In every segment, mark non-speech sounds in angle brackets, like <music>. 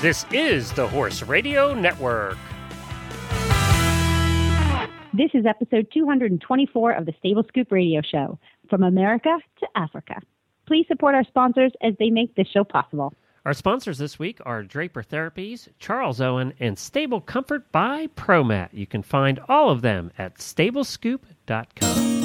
This is the Horse Radio Network. This is episode 224 of the Stable Scoop Radio Show, from America to Africa. Please support our sponsors as they make this show possible. Our sponsors this week are Draper Therapies, Charles Owen, and Stable Comfort by ProMat. You can find all of them at stablescoop.com.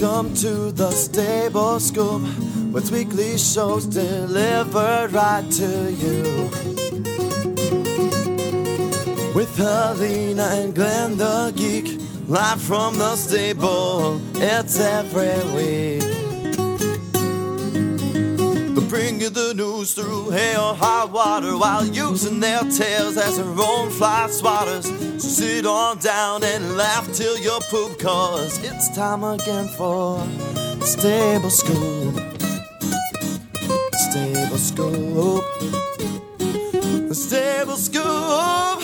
Welcome to the Stable Scoop, with weekly shows delivered right to you. With Helena and Glenn the Geek, live from the stable, it's every week. They bring you the news through hail or high water while using their tails as their own fly swatters. So sit on down and laugh till you poop, cause it's time again for the Stable Scoop. Stable Scoop. The Stable Scoop.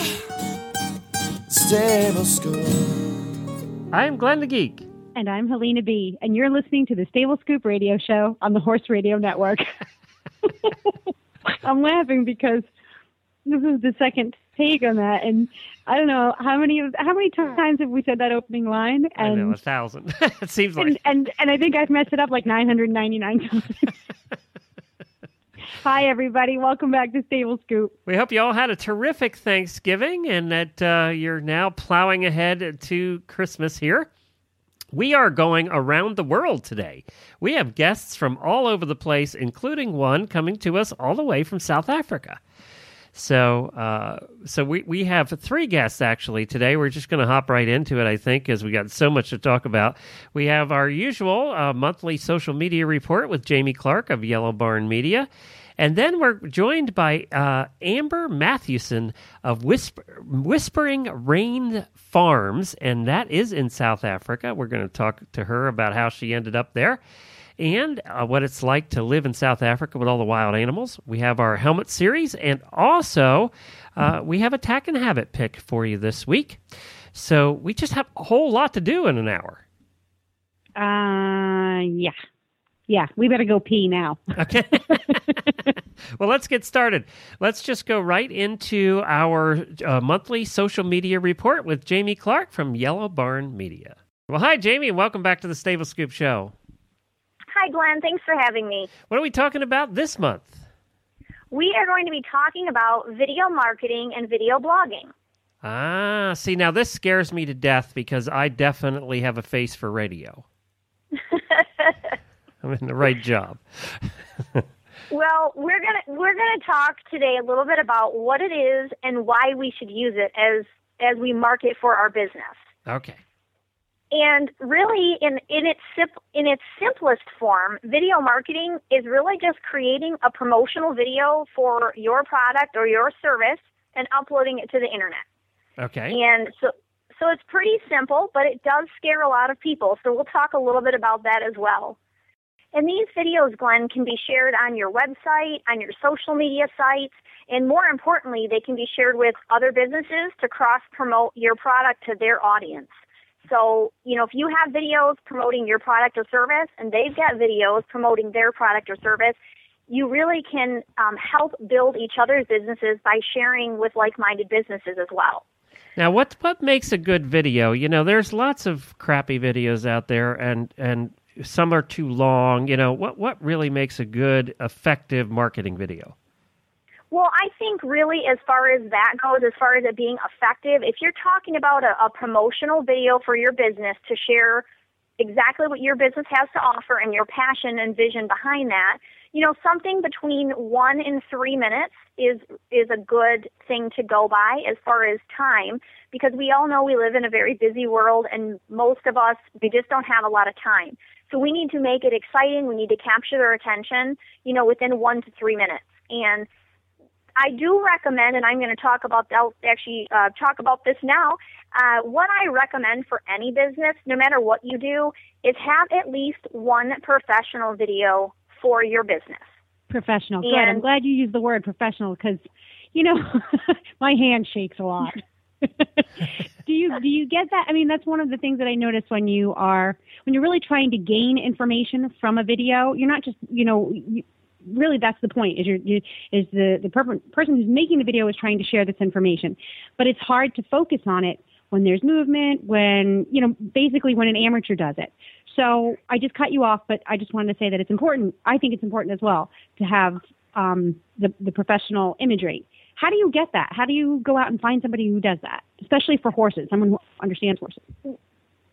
Stable Scoop. I'm Glenn the Geek. And I'm Helena B., and you're listening to the Stable Scoop Radio Show on the Horse Radio Network. <laughs> <laughs> I'm laughing because this is the second take on that, and I don't know how many how many times have we said that opening line, I know, a thousand. <laughs> it seems like. and, and and I think I've messed it up like 999 times. <laughs> Hi, everybody. Welcome back to Stable Scoop. We hope you all had a terrific Thanksgiving and that uh, you're now plowing ahead to Christmas here. We are going around the world today. We have guests from all over the place, including one coming to us all the way from South Africa. So, uh, so we, we have three guests actually today. We're just going to hop right into it, I think, because we got so much to talk about. We have our usual uh, monthly social media report with Jamie Clark of Yellow Barn Media. And then we're joined by uh, Amber Mathewson of Whisper, Whispering Rain Farms, and that is in South Africa. We're going to talk to her about how she ended up there and uh, what it's like to live in South Africa with all the wild animals. We have our helmet series, and also uh, we have a tack and habit pick for you this week. So we just have a whole lot to do in an hour. Uh, yeah, yeah. We better go pee now. <laughs> Okay. <laughs> well, let's get started. Let's just go right into our uh, monthly social media report with Jamie Clark from Yellow Barn Media. Well, hi, Jamie, and welcome back to the Stable Scoop Show. Hi, Glenn. Thanks for having me. What are we talking about this month? We are going to be talking about video marketing and video blogging. Ah, see, now this scares me to death because I definitely have a face for radio. <laughs> I'm in the right job. <laughs> well, we're gonna we're gonna talk today a little bit about what it is and why we should use it as as we market for our business. Okay. And really, in in its sim- in its simplest form, video marketing is really just creating a promotional video for your product or your service and uploading it to the internet. Okay. And so so it's pretty simple, but it does scare a lot of people. So we'll talk a little bit about that as well. And these videos, Glenn, can be shared on your website, on your social media sites, and more importantly, they can be shared with other businesses to cross promote your product to their audience. So, you know, if you have videos promoting your product or service and they've got videos promoting their product or service, you really can um, help build each other's businesses by sharing with like minded businesses as well. Now, what what makes a good video? You know, there's lots of crappy videos out there, and and some are too long. You know, what what really makes a good, effective marketing video? Well, I think really as far as that goes, as far as it being effective, if you're talking about a, a promotional video for your business to share exactly what your business has to offer and your passion and vision behind that, you know, something between one and three minutes is is a good thing to go by as far as time because we all know we live in a very busy world and most of us we just don't have a lot of time. So we need to make it exciting. We need to capture their attention, you know, within one to three minutes. And I do recommend, and I'm going to talk about I'll actually uh, talk about this now. Uh, what I recommend for any business, no matter what you do, is have at least one professional video for your business. Professional. Good. I'm glad you used the word professional because, you know, <laughs> my hand shakes a lot. <laughs> do you do you get that? I mean, that's one of the things that I notice when you are when you're really trying to gain information from a video. You're not just you know. Really that's the point is you is the the per- person who's making the video is trying to share this information but it's hard to focus on it when there's movement when you know basically when an amateur does it so i just cut you off but i just wanted to say that it's important i think it's important as well to have um, the, the professional imagery how do you get that? How do you go out and find somebody who does that, especially for horses, someone who understands horses?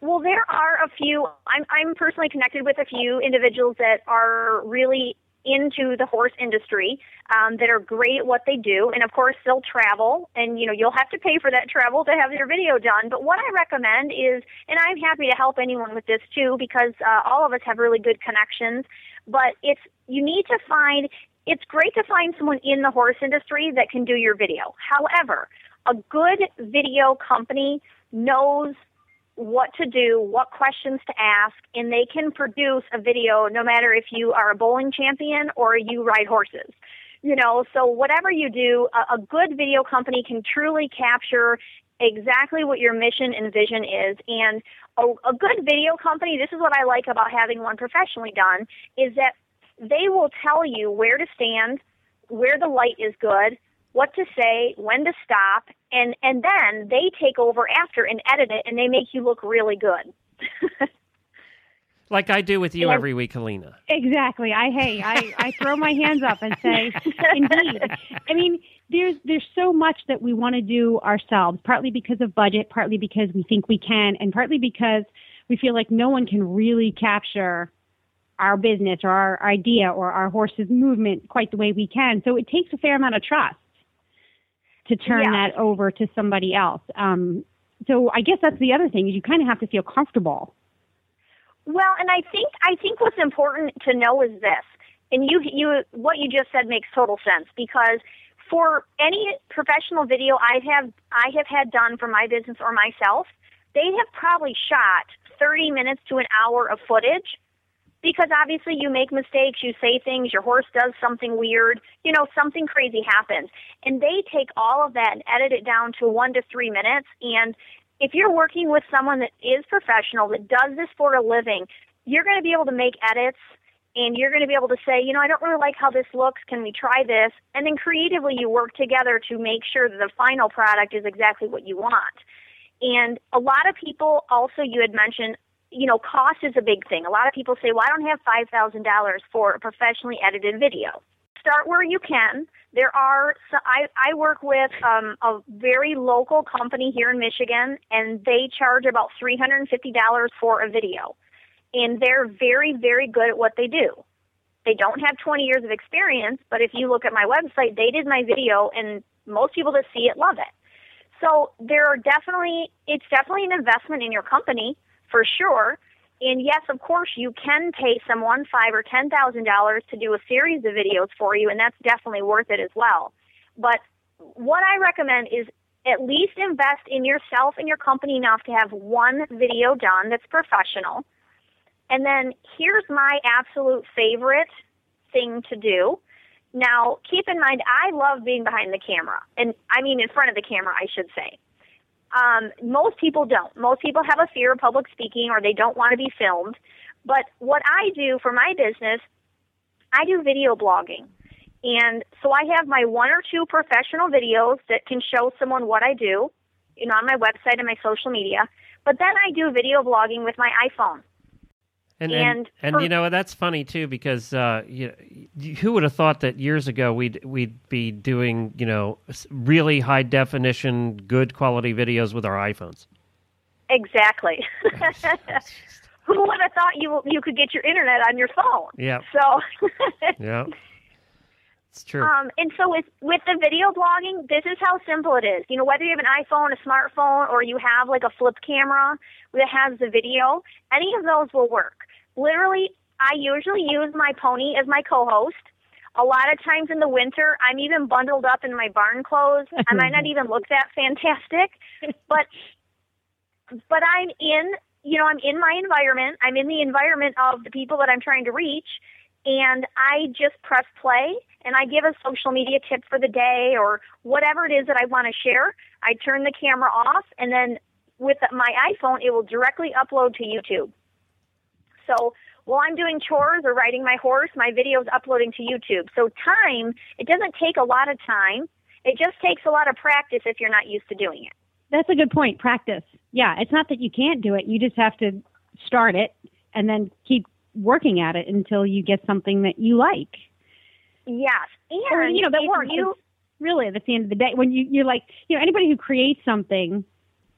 Well, there are a few. I'm I'm personally connected with a few individuals that are really into the horse industry um, that are great at what they do, and of course they'll travel, and you know you'll have to pay for that travel to have your video done. But what I recommend is, and I'm happy to help anyone with this too, because uh, all of us have really good connections. But it's you need to find it's great to find someone in the horse industry that can do your video. However, a good video company knows what to do, what questions to ask, and they can produce a video no matter if you are a bowling champion or you ride horses. You know, so whatever you do, a, a good video company can truly capture exactly what your mission and vision is. And a, a good video company, this is what I like about having one professionally done, is that they will tell you where to stand, where the light is good, what to say, when to stop, and and then they take over after and edit it, and they make you look really good. <laughs> like I do with you every week, Helena. Exactly. I hey, I, I throw my hands up and say, <laughs> indeed. I mean, there's there's so much that we want to do ourselves, partly because of budget, partly because we think we can, and partly because we feel like no one can really capture our business or our idea or our horse's movement quite the way we can. So it takes a fair amount of trust to turn yeah. that over to somebody else. Um, so I guess that's the other thing is you kind of have to feel comfortable. Well, and I think I think what's important to know is this, and you you what you just said makes total sense because for any professional video I have I have had done for my business or myself, they have probably shot 30 minutes to an hour of footage because obviously you make mistakes, you say things, your horse does something weird, you know, something crazy happens. And they take all of that and edit it down to one to three minutes. And if you're working with someone that is professional, that does this for a living, you're going to be able to make edits and you're going to be able to say, you know, I don't really like how this looks. Can we try this? And then creatively you work together to make sure that the final product is exactly what you want. And a lot of people also, you had mentioned, you know, cost is a big thing. A lot of people say, well, I don't have $5,000 for a professionally edited video. Start where you can. There are, so I, I work with um, a very local company here in Michigan, and they charge about $350 for a video. And they're very, very good at what they do. They don't have 20 years of experience, but if you look at my website, they did my video, and most people that see it love it. So there are definitely, it's definitely an investment in your company for sure. And yes, of course, you can pay someone five or ten thousand dollars to do a series of videos for you, and that's definitely worth it as well. But what I recommend is at least invest in yourself and your company enough to have one video done that's professional. And then here's my absolute favorite thing to do. Now, keep in mind, I love being behind the camera, and I mean in front of the camera, I should say. Um, most people don't. Most people have a fear of public speaking or they don't want to be filmed. But what I do for my business, I do video blogging. And so I have my one or two professional videos that can show someone what I do, you know, on my website and my social media. But then I do video blogging with my iPhone. And and, and, and you know that's funny too because uh, you, who would have thought that years ago we'd we'd be doing you know really high definition, good quality videos with our iPhones. Exactly. <laughs> who would have thought you you could get your internet on your phone? Yeah. So. <laughs> yeah. It's true. Um, and so with with the video blogging, this is how simple it is. You know, whether you have an iPhone, a smartphone, or you have like a flip camera that has the video, any of those will work literally, I usually use my pony as my co-host. A lot of times in the winter, I'm even bundled up in my barn clothes. I might not <laughs> even look that fantastic, but but I'm in, you know, I'm in my environment. I'm in the environment of the people that I'm trying to reach, and I just press play and I give a social media tip for the day or whatever it is that I want to share. I turn the camera off and then with my iPhone, it will directly upload to YouTube. So while I'm doing chores or riding my horse, my video is uploading to YouTube. So time, it doesn't take a lot of time. It just takes a lot of practice if you're not used to doing it. That's a good point. Practice. Yeah, it's not that you can't do it. You just have to start it and then keep working at it until you get something that you like. Yes, and or, you know that works. You, really, that's the end of the day. When you you're like, you know, anybody who creates something,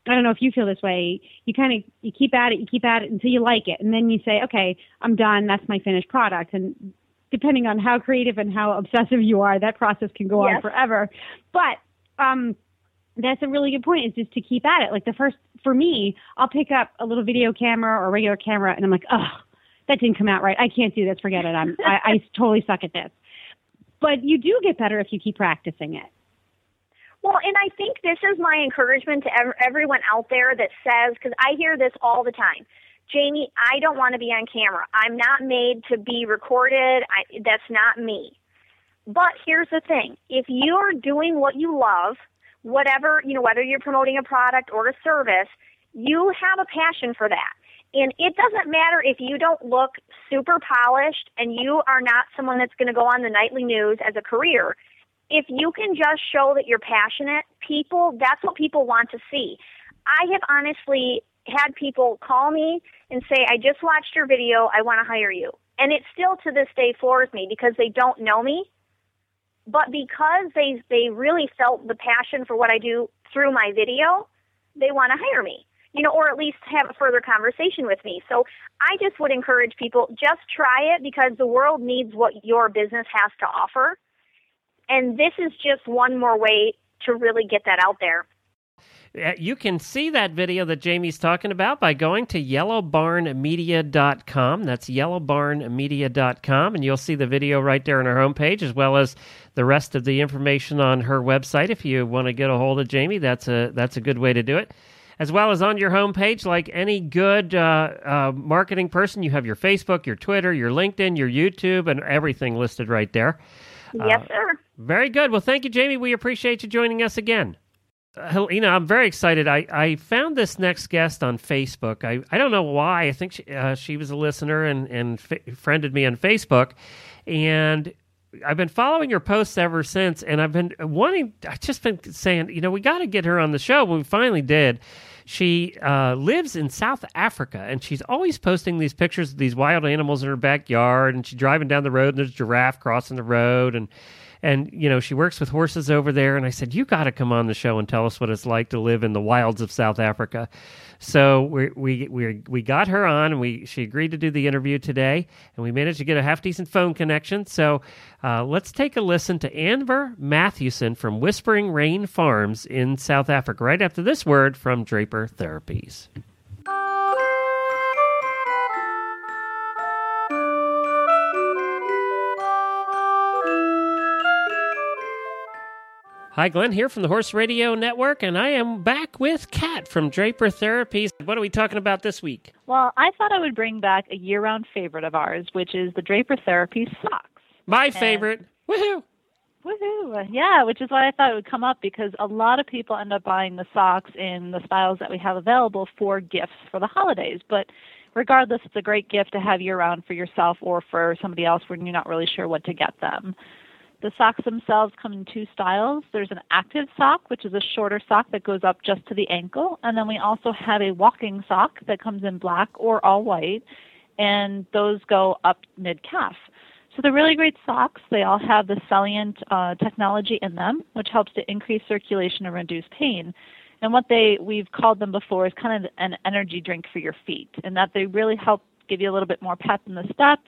I don't know if you feel this way. You kind of you keep at it, you keep at it until you like it, and then you say, okay, I'm done. That's my finished product. And depending on how creative and how obsessive you are, that process can go yes. on forever. But um, that's a really good point. Is just to keep at it. Like the first for me, I'll pick up a little video camera or a regular camera, and I'm like, oh, that didn't come out right. I can't do this. Forget it. I'm I, I <laughs> totally suck at this. But you do get better if you keep practicing it. Well, and I think this is my encouragement to ev- everyone out there that says, because I hear this all the time. Jamie, I don't want to be on camera. I'm not made to be recorded. I, that's not me. But here's the thing if you're doing what you love, whatever, you know, whether you're promoting a product or a service, you have a passion for that. And it doesn't matter if you don't look super polished and you are not someone that's going to go on the nightly news as a career. If you can just show that you're passionate, people, that's what people want to see. I have honestly had people call me and say, I just watched your video, I want to hire you. And it still to this day floors me because they don't know me. But because they they really felt the passion for what I do through my video, they want to hire me you know, or at least have a further conversation with me. So I just would encourage people just try it because the world needs what your business has to offer. And this is just one more way to really get that out there. You can see that video that Jamie's talking about by going to yellowbarnmedia.com. That's yellowbarnmedia.com, and you'll see the video right there on our homepage, as well as the rest of the information on her website. If you want to get a hold of Jamie, that's a that's a good way to do it as well as on your homepage, like any good uh, uh, marketing person, you have your Facebook, your Twitter, your LinkedIn, your YouTube, and everything listed right there. Yes, uh, sir. Very good. Well, thank you, Jamie. We appreciate you joining us again. Uh, know, I'm very excited. I, I found this next guest on Facebook. I, I don't know why. I think she, uh, she was a listener and, and f- friended me on Facebook. And I've been following her posts ever since, and I've been wanting. I've just been saying, you know, we got to get her on the show. We finally did, she uh, lives in South Africa, and she's always posting these pictures of these wild animals in her backyard. And she's driving down the road, and there's a giraffe crossing the road, and and you know she works with horses over there. And I said, you got to come on the show and tell us what it's like to live in the wilds of South Africa. So we we we we got her on, and we she agreed to do the interview today, and we managed to get a half decent phone connection. So uh, let's take a listen to Amber Mathewson from Whispering Rain Farms in South Africa. Right after this word from Draper Therapies. Hi, Glenn here from the Horse Radio Network, and I am back with Kat from Draper Therapies. What are we talking about this week? Well, I thought I would bring back a year round favorite of ours, which is the Draper Therapies socks. My favorite. And, Woohoo! Woohoo! Yeah, which is why I thought it would come up because a lot of people end up buying the socks in the styles that we have available for gifts for the holidays. But regardless, it's a great gift to have year round for yourself or for somebody else when you're not really sure what to get them. The socks themselves come in two styles. There's an active sock, which is a shorter sock that goes up just to the ankle, and then we also have a walking sock that comes in black or all white, and those go up mid calf. So they're really great socks. They all have the Celliant uh, technology in them, which helps to increase circulation and reduce pain. And what they we've called them before is kind of an energy drink for your feet, and that they really help give you a little bit more pep in the step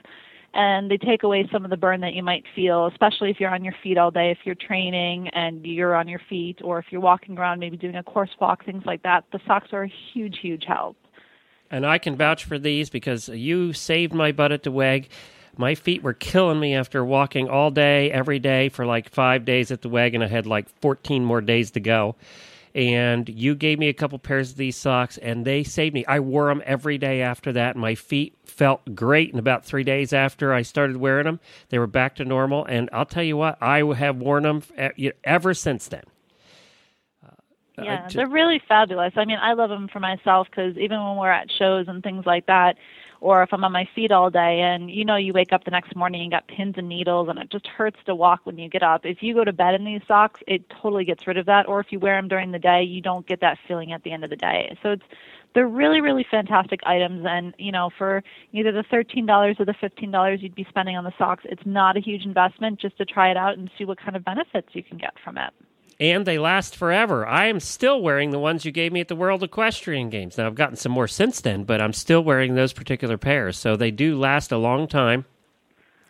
and they take away some of the burn that you might feel, especially if you're on your feet all day, if you're training and you're on your feet, or if you're walking around, maybe doing a course walk, things like that. The socks are a huge, huge help. And I can vouch for these because you saved my butt at the WEG. My feet were killing me after walking all day, every day for like five days at the WEG, and I had like 14 more days to go and you gave me a couple pairs of these socks and they saved me. I wore them every day after that. and My feet felt great. And about three days after I started wearing them, they were back to normal. And I'll tell you what, I have worn them ever since then. Uh, yeah, they're really fabulous. I mean, I love them for myself because even when we're at shows and things like that, or if I'm on my feet all day and you know you wake up the next morning and got pins and needles and it just hurts to walk when you get up. If you go to bed in these socks, it totally gets rid of that. Or if you wear them during the day, you don't get that feeling at the end of the day. So it's they're really really fantastic items and you know for either the $13 or the $15 you'd be spending on the socks it's not a huge investment just to try it out and see what kind of benefits you can get from it and they last forever. I am still wearing the ones you gave me at the World Equestrian Games. Now I've gotten some more since then, but I'm still wearing those particular pairs. So they do last a long time.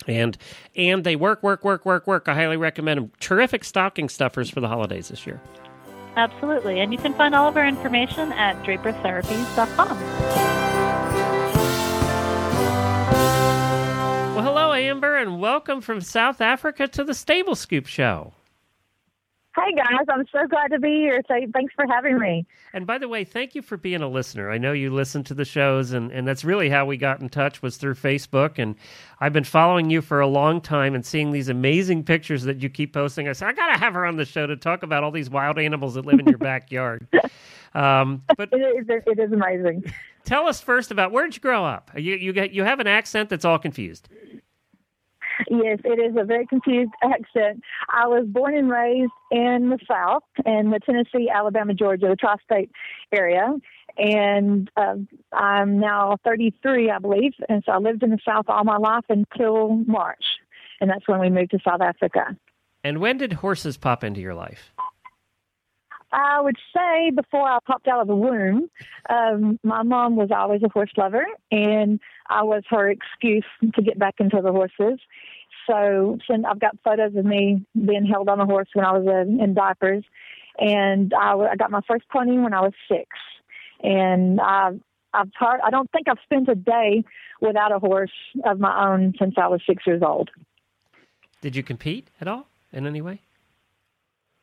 And and they work, work, work, work, work. I highly recommend them. Terrific stocking stuffers for the holidays this year. Absolutely. And you can find all of our information at drapertherapies.com. Well, hello, Amber, and welcome from South Africa to the Stable Scoop Show. Hi, guys. I'm so glad to be here. So thanks for having me. And by the way, thank you for being a listener. I know you listen to the shows, and, and that's really how we got in touch was through Facebook. And I've been following you for a long time and seeing these amazing pictures that you keep posting. I said, I got to have her on the show to talk about all these wild animals that live in your backyard. <laughs> Um, but it is, it is amazing. Tell us first about where did you grow up? You, you, get, you have an accent that's all confused. Yes, it is a very confused <laughs> accent. I was born and raised in the South, in the Tennessee, Alabama, Georgia, the tri state area. And uh, I'm now 33, I believe. And so I lived in the South all my life until March. And that's when we moved to South Africa. And when did horses pop into your life? I would say before I popped out of the womb, um, my mom was always a horse lover, and I was her excuse to get back into the horses. So, since I've got photos of me being held on a horse when I was uh, in diapers, and I, I got my first pony when I was six, and I. I've hard, I don't think I've spent a day without a horse of my own since I was six years old. Did you compete at all in any way?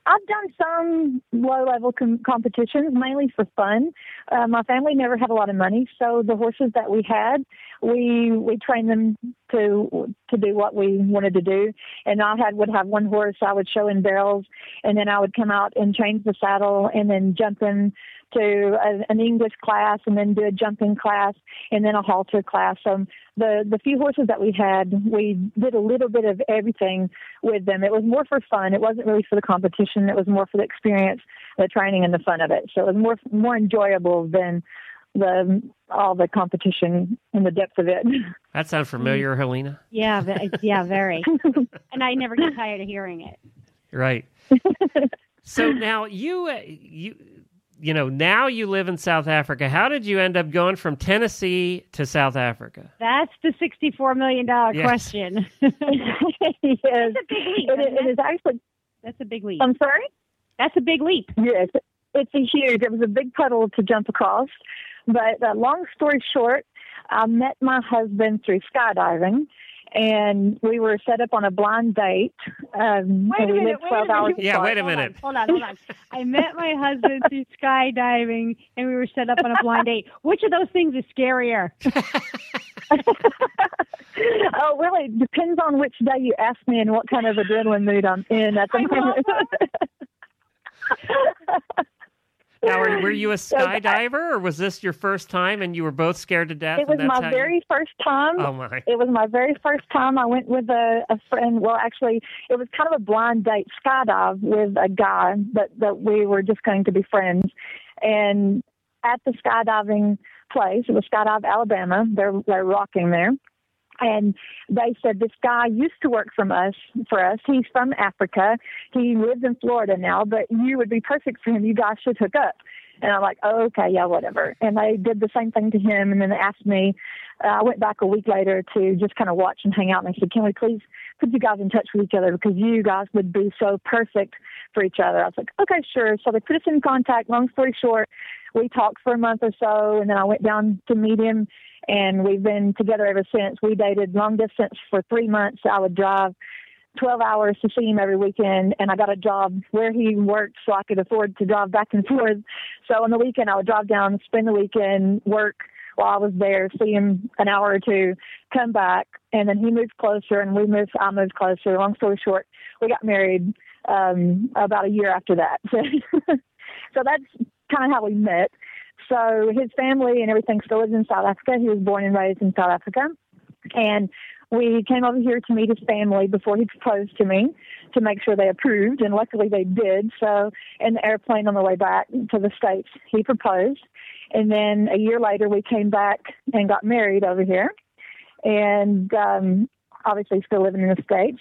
I've done some low level com- competitions, mainly for fun. Uh, my family never had a lot of money, so the horses that we had, we we trained them to to do what we wanted to do. And I had would have one horse I would show in barrels, and then I would come out and change the saddle, and then jump in to a, an English class and then do a jumping class and then a halter class. So the the few horses that we had, we did a little bit of everything with them. It was more for fun. It wasn't really for the competition. It was more for the experience, the training, and the fun of it. So it was more more enjoyable than the all the competition and the depth of it. <laughs> That sounds familiar, Helena. Yeah, <laughs> yeah, very. and I never get tired of hearing it. Right. <laughs> so now you uh, you you know, now you live in South Africa. How did you end up going from Tennessee to South Africa? That's the sixty-four million dollar yes. question. <laughs> yes, That's a big leap. It, it is actually. That's a big leap. I'm sorry. That's a big leap. Yes, it's a huge. It was a big puddle to jump across. But uh, long story short, I met my husband through skydiving, and we were set up on a blind date. Um, wait a minute, wait a minute. Yeah, wait a minute. Hold on, hold on. I met my husband through skydiving, and we were set up on a blind date. Which of those things is scarier? <laughs> <laughs> oh, really? Depends on which day you ask me and what kind of adrenaline mood I'm in at the moment. <laughs> Now, were, were you a <laughs> skydiver, or was this your first time, and you were both scared to death? It was my very you... first time. Oh my! It was my very first time. I went with a, a friend. Well, actually, it was kind of a blind date skydive with a guy that that we were just going to be friends. And at the skydiving place, it was Skydive Alabama. They're they're rocking there and they said this guy used to work from us for us. He's from Africa. He lives in Florida now, but you would be perfect for him. You guys should hook up. And I'm like, oh, okay, yeah, whatever. And they did the same thing to him. And then they asked me. Uh, I went back a week later to just kind of watch and hang out. And they said, can we please put you guys in touch with each other because you guys would be so perfect for each other. I was like, okay, sure. So they put us in contact. Long story short, we talked for a month or so, and then I went down to meet him and we've been together ever since. We dated long distance for three months. I would drive 12 hours to see him every weekend, and I got a job where he worked so I could afford to drive back and <laughs> forth. So on the weekend, I would drive down, spend the weekend, work while I was there, see him an hour or two, come back, and then he moved closer, and we moved. I moved closer. Long story short, we got married um about a year after that. So <laughs> so that's kind of how we met. So his family and everything still lives in South Africa. He was born and raised in South Africa. And we came over here to meet his family before he proposed to me to make sure they approved, and luckily they did. So, in the airplane on the way back to the States, he proposed. And then a year later, we came back and got married over here. And um, obviously, still living in the States.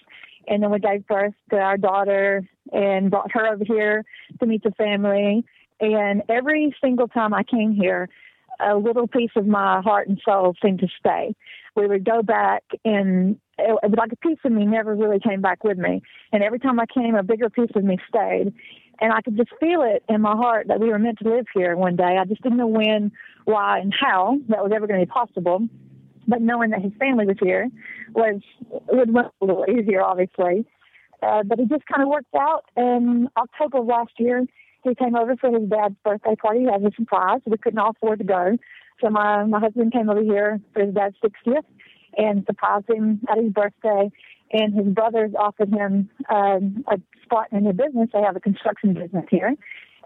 And then we gave birth to our daughter and brought her over here to meet the family. And every single time I came here, a little piece of my heart and soul seemed to stay. We would go back, and it, it like a piece of me never really came back with me. And every time I came, a bigger piece of me stayed. And I could just feel it in my heart that we were meant to live here one day. I just didn't know when, why, and how that was ever going to be possible. But knowing that his family was here was would make a little easier, obviously. Uh, but it just kind of worked out. In October last year, he came over for his dad's birthday party as a surprise. We couldn't all afford to go. So my, my husband came over here for his dad's 60th and surprised him at his birthday. And his brothers offered him um, a spot in their business. They have a construction business here.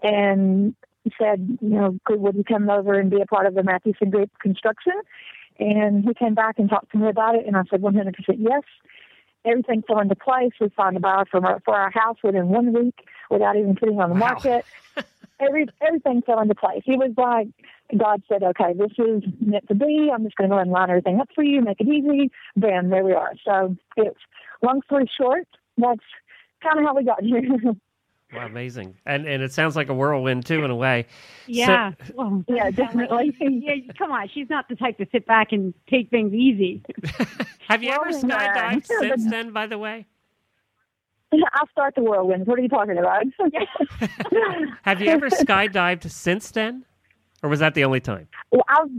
And he said, you know, could, would he come over and be a part of the Mathewson Group construction? And he came back and talked to me about it. And I said 100% yes everything fell into place. We found a buyer for our, for our house within one week without even putting it on the Wow. market. <laughs> Every everything fell into place. He was like, God said, "Okay, this is meant to be. I'm just going to go and line everything up for you, make it easy." Bam, there we are. So it's long story short, that's kind of how we got here. <laughs> Wow, amazing. And and it sounds like a whirlwind too, in a way. Yeah. well, <laughs> yeah, definitely. yeah, come on. She's not the type to sit back and take things easy. <laughs> Have you ever Whirlwind, uh, skydived yeah, since but- then? By the way, <laughs> I'll start the whirlwind. What are you talking about? have you ever skydived since then, or was that the only time? Well, I've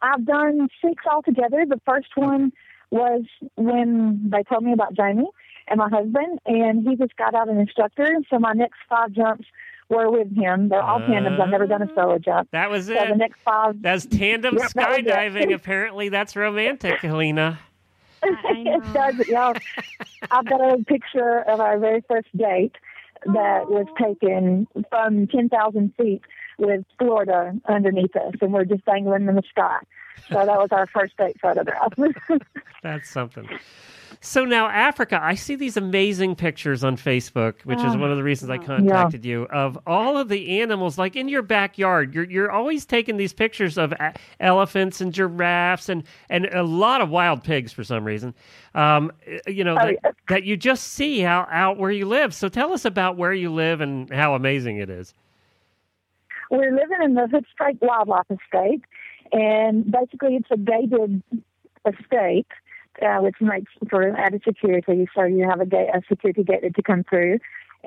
I've done six altogether. The first one was when they told me about Jamie and my husband, and he just got out an instructor. So my next five jumps were with him. They're all tandems. I've never done a solo uh, jump. That was So the next five. That's tandem Yep, that was it. skydiving. Apparently, that's romantic, Helena. <laughs> It does. Y'all, I've got a picture of our very first date that was taken from 10,000 feet with Florida underneath us, and we're just dangling in the sky. So that was our first date photograph. <laughs> That's something. So now Africa, I see these amazing pictures on Facebook, which is one of the reasons I contacted you of all of the animals like in your backyard. You're you're always taking these pictures of a- elephants and giraffes and and a lot of wild pigs for some reason. Um, you know Oh, that, yeah. <laughs> that you just see out out where you live. So tell us about where you live and how amazing it is. we're living in the Hoedspruit Wildlife Estate, and basically it's a gated estate, uh, which makes for added security. So you have a gate, a security gate to come through,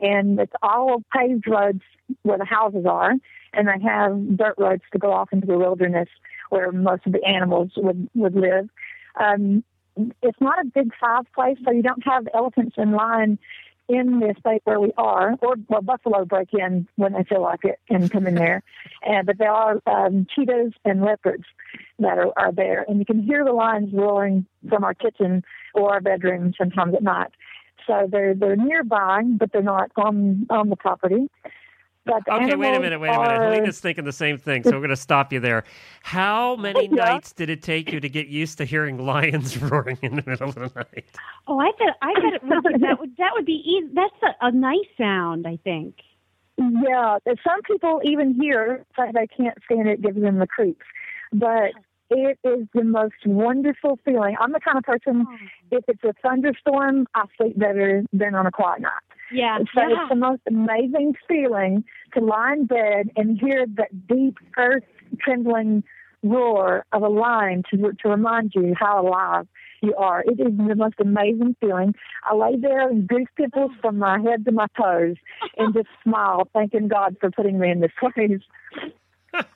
and it's all paved roads where the houses are, and they have dirt roads to go off into the wilderness where most of the animals would would live. Um, it's not a big size place, so you don't have elephants in line in the estate where we are, or well, buffalo break in when they feel like it and come in there. <laughs> And but there are um, cheetahs and leopards that are, are there, and you can hear the lions roaring from our kitchen or our bedroom sometimes at night. So they're they're nearby, but they're not on on the property. But the Okay, wait a minute, wait a minute. are- Helena's thinking the same thing, so we're going to stop you there. How <laughs> many Yeah. nights did it take you to get used to hearing lions <laughs> roaring in the middle of the night? Oh, I thought I thought it would be, that would that would be easy. That's a, a nice sound, I think. Yeah, some people even here say they can't stand it, gives them the creeps. But it is the most wonderful feeling. I'm the kind of person, hmm. if it's a thunderstorm, I sleep better than on a quiet night. Yeah, So yeah. it's the most amazing feeling to lie in bed and hear that deep, earth trembling roar of a lion to, to remind you how alive you are. It is the most amazing feeling. I lay there in goose pimples oh. from my head to my toes and just smile, thanking God for putting me in this place.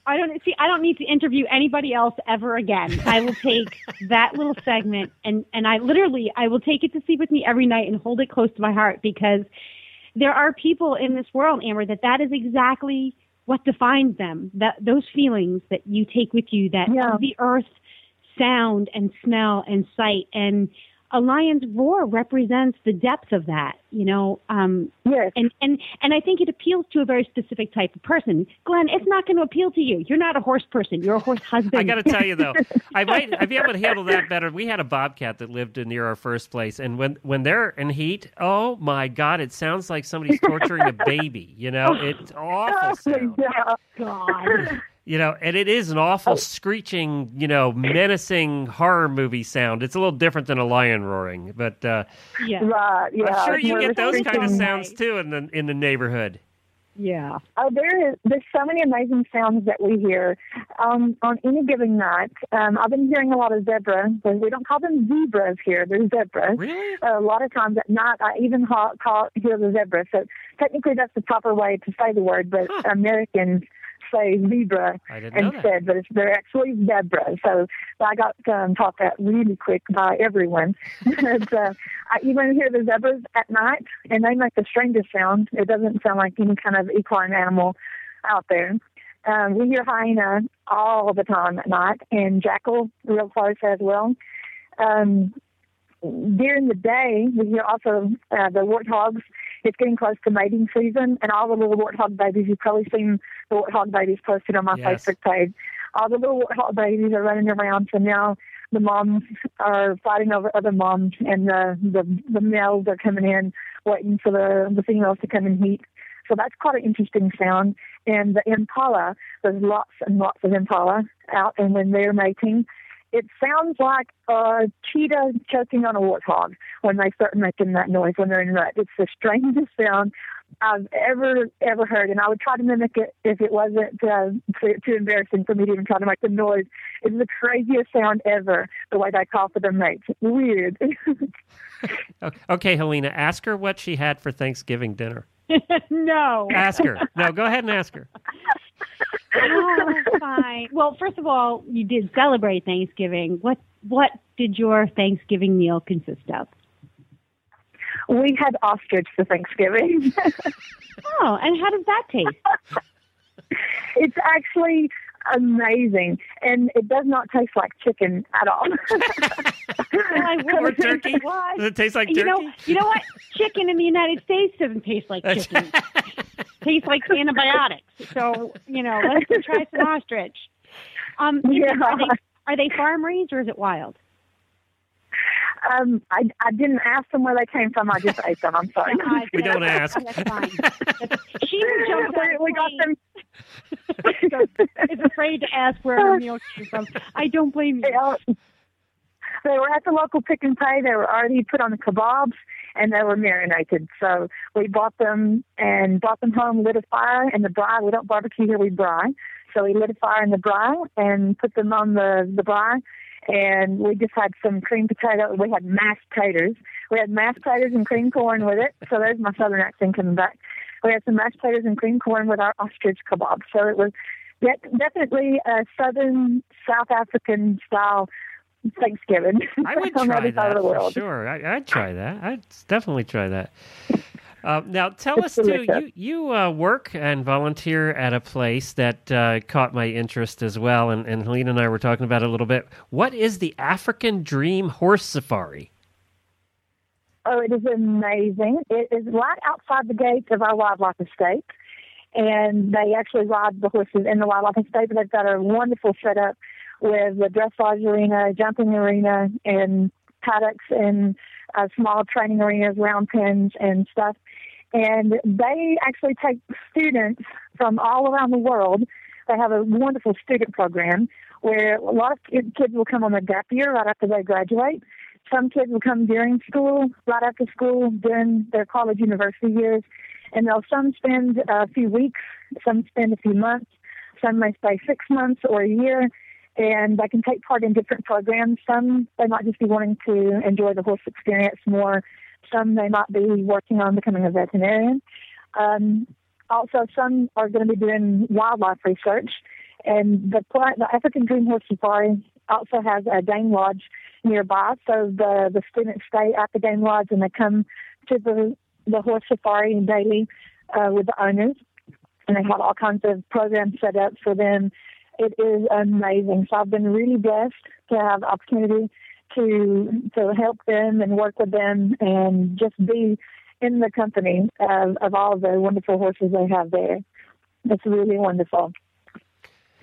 I don't see. I don't need to interview anybody else ever again. I will take that little segment and and I literally I will take it to sleep with me every night and hold it close to my heart because there are people in this world, Amber, that that is exactly what defines them. That those feelings that you take with you, that Yeah. the earth, sound and smell and sight and a lion's roar represents the depth of that, you know. Um, Yes. and and and I think it appeals to a very specific type of person. Glenn, it's not going to appeal to you. You're not a horse person. You're a horse <laughs> husband. I got to tell you though, <laughs> I might I'd be able to handle that better. We had a bobcat that lived near our first place, and when when they're in heat, oh my god, it sounds like somebody's torturing a baby. You know, <laughs> it's awful sound. yeah. God. You know, and it is an awful screeching, you know, menacing horror movie sound. It's a little different than a lion roaring, but uh, Yeah. Right. Yeah. I'm sure you get those kind of screeching- sounds too in the in the neighborhood. Yeah. Oh, there is. There's so many amazing sounds that we hear um, on any given night. Um, I've been hearing a lot of zebra, but we don't call them zebras here. They're zebras. Really? A lot of times at night, I even call, call hear the zebra. So technically, that's the proper way to say the word, but Huh. Americans say zebra I didn't that. instead, but it's, they're actually zebra. So I got um, taught that really quick by everyone. <laughs> but, uh, I even hear the zebras at night, and they make the strangest sound. It doesn't sound like any kind of equine animal out there. Um, we hear hyena all the time at night, and jackal real close as well. Um, during the day, we hear also uh, the warthogs. It's getting close to mating season, and all the little warthog babies. You've probably seen the warthog babies posted on my Yes. Facebook page. All the little warthog babies are running around, so now the moms are fighting over other moms, and the the, the males are coming in, waiting for the the females to come and heat. So that's quite an interesting sound. And the impala, there's lots and lots of impala out, and when they're mating, it sounds like a cheetah choking on a warthog when they start making that noise when they're in rut. It's the strangest sound I've ever ever heard, and I would try to mimic it if it wasn't uh, too, too embarrassing for me to even try to make the noise. It's the craziest sound ever. The way they call for their mates, weird. <laughs> O- Okay, Helena, ask her what she had for Thanksgiving dinner. <laughs> no. Ask her. No, go ahead and ask her. <laughs> oh, <laughs> fine. Well, first of all, you did celebrate Thanksgiving. What what did your Thanksgiving meal consist of? we had ostrich for Thanksgiving. <laughs> <laughs> Oh, and how does that taste? it's actually amazing, and it does not taste like chicken at all. Well, Or turkey? think. Does it taste like You turkey? know, you know what? Chicken in the United States doesn't taste like chicken. Tastes like antibiotics. So you know, let's go try some ostrich. Um, Yeah. are, they, are they farm raised or is it wild? um, I, I didn't ask them where they came from. I just ate them. I'm sorry. Yeah, <laughs> I- We don't ask. That's fine. That's, she who jumps <laughs> we, of we got plane them. is afraid to ask where her meal came from. I don't blame you. They, all, they were at the local Pick n Pay. They were already put on the kebabs and they were marinated. So we bought them and brought them home, lit a fire in the braai. We don't barbecue here, we braai. So we lit a fire in the braai and put them on the, the braai. And we just had some cream potato. We had mashed taters. We had mashed taters and cream corn with it. So there's my southern accent coming back. We had some mashed potatoes and cream corn with our ostrich kebab. So it was de- definitely a southern South African style Thanksgiving. I would <laughs> try other side that of the for world. sure. I, I'd try that. I'd definitely try that. Uh, now, tell us It's too. You you uh, work and volunteer at a place that uh, caught my interest as well, and, and Helena and I were talking about it a little bit. What is the African Dream Horse Safari? Oh, it is amazing. It is right outside the gates of our wildlife estate. And they actually ride the horses in the wildlife estate, but they've got a wonderful setup with the dressage arena, jumping arena, and paddocks and uh, small training arenas, round pens, and stuff. And they actually take students from all around the world. They have a wonderful student program where a lot of kids will come on a gap year right after they graduate. Some kids will come during school, right after school, during their college university years, and they'll some spend a few weeks, some spend a few months, some may stay six months or a year, and they can take part in different programs. Some they might just be wanting to enjoy the horse experience more. Some they might be working on becoming a veterinarian. Um, also, some are going to be doing wildlife research. And the, the African Dream Horse Safari also has a game lodge nearby. So the, the students stay at the game lodge and they come to the, the horse safari daily uh, with the owners. And they have all kinds of programs set up for them. It is amazing. So I've been really blessed to have the opportunity to to help them and work with them and just be in the company of, of all the wonderful horses they have there. It's really wonderful.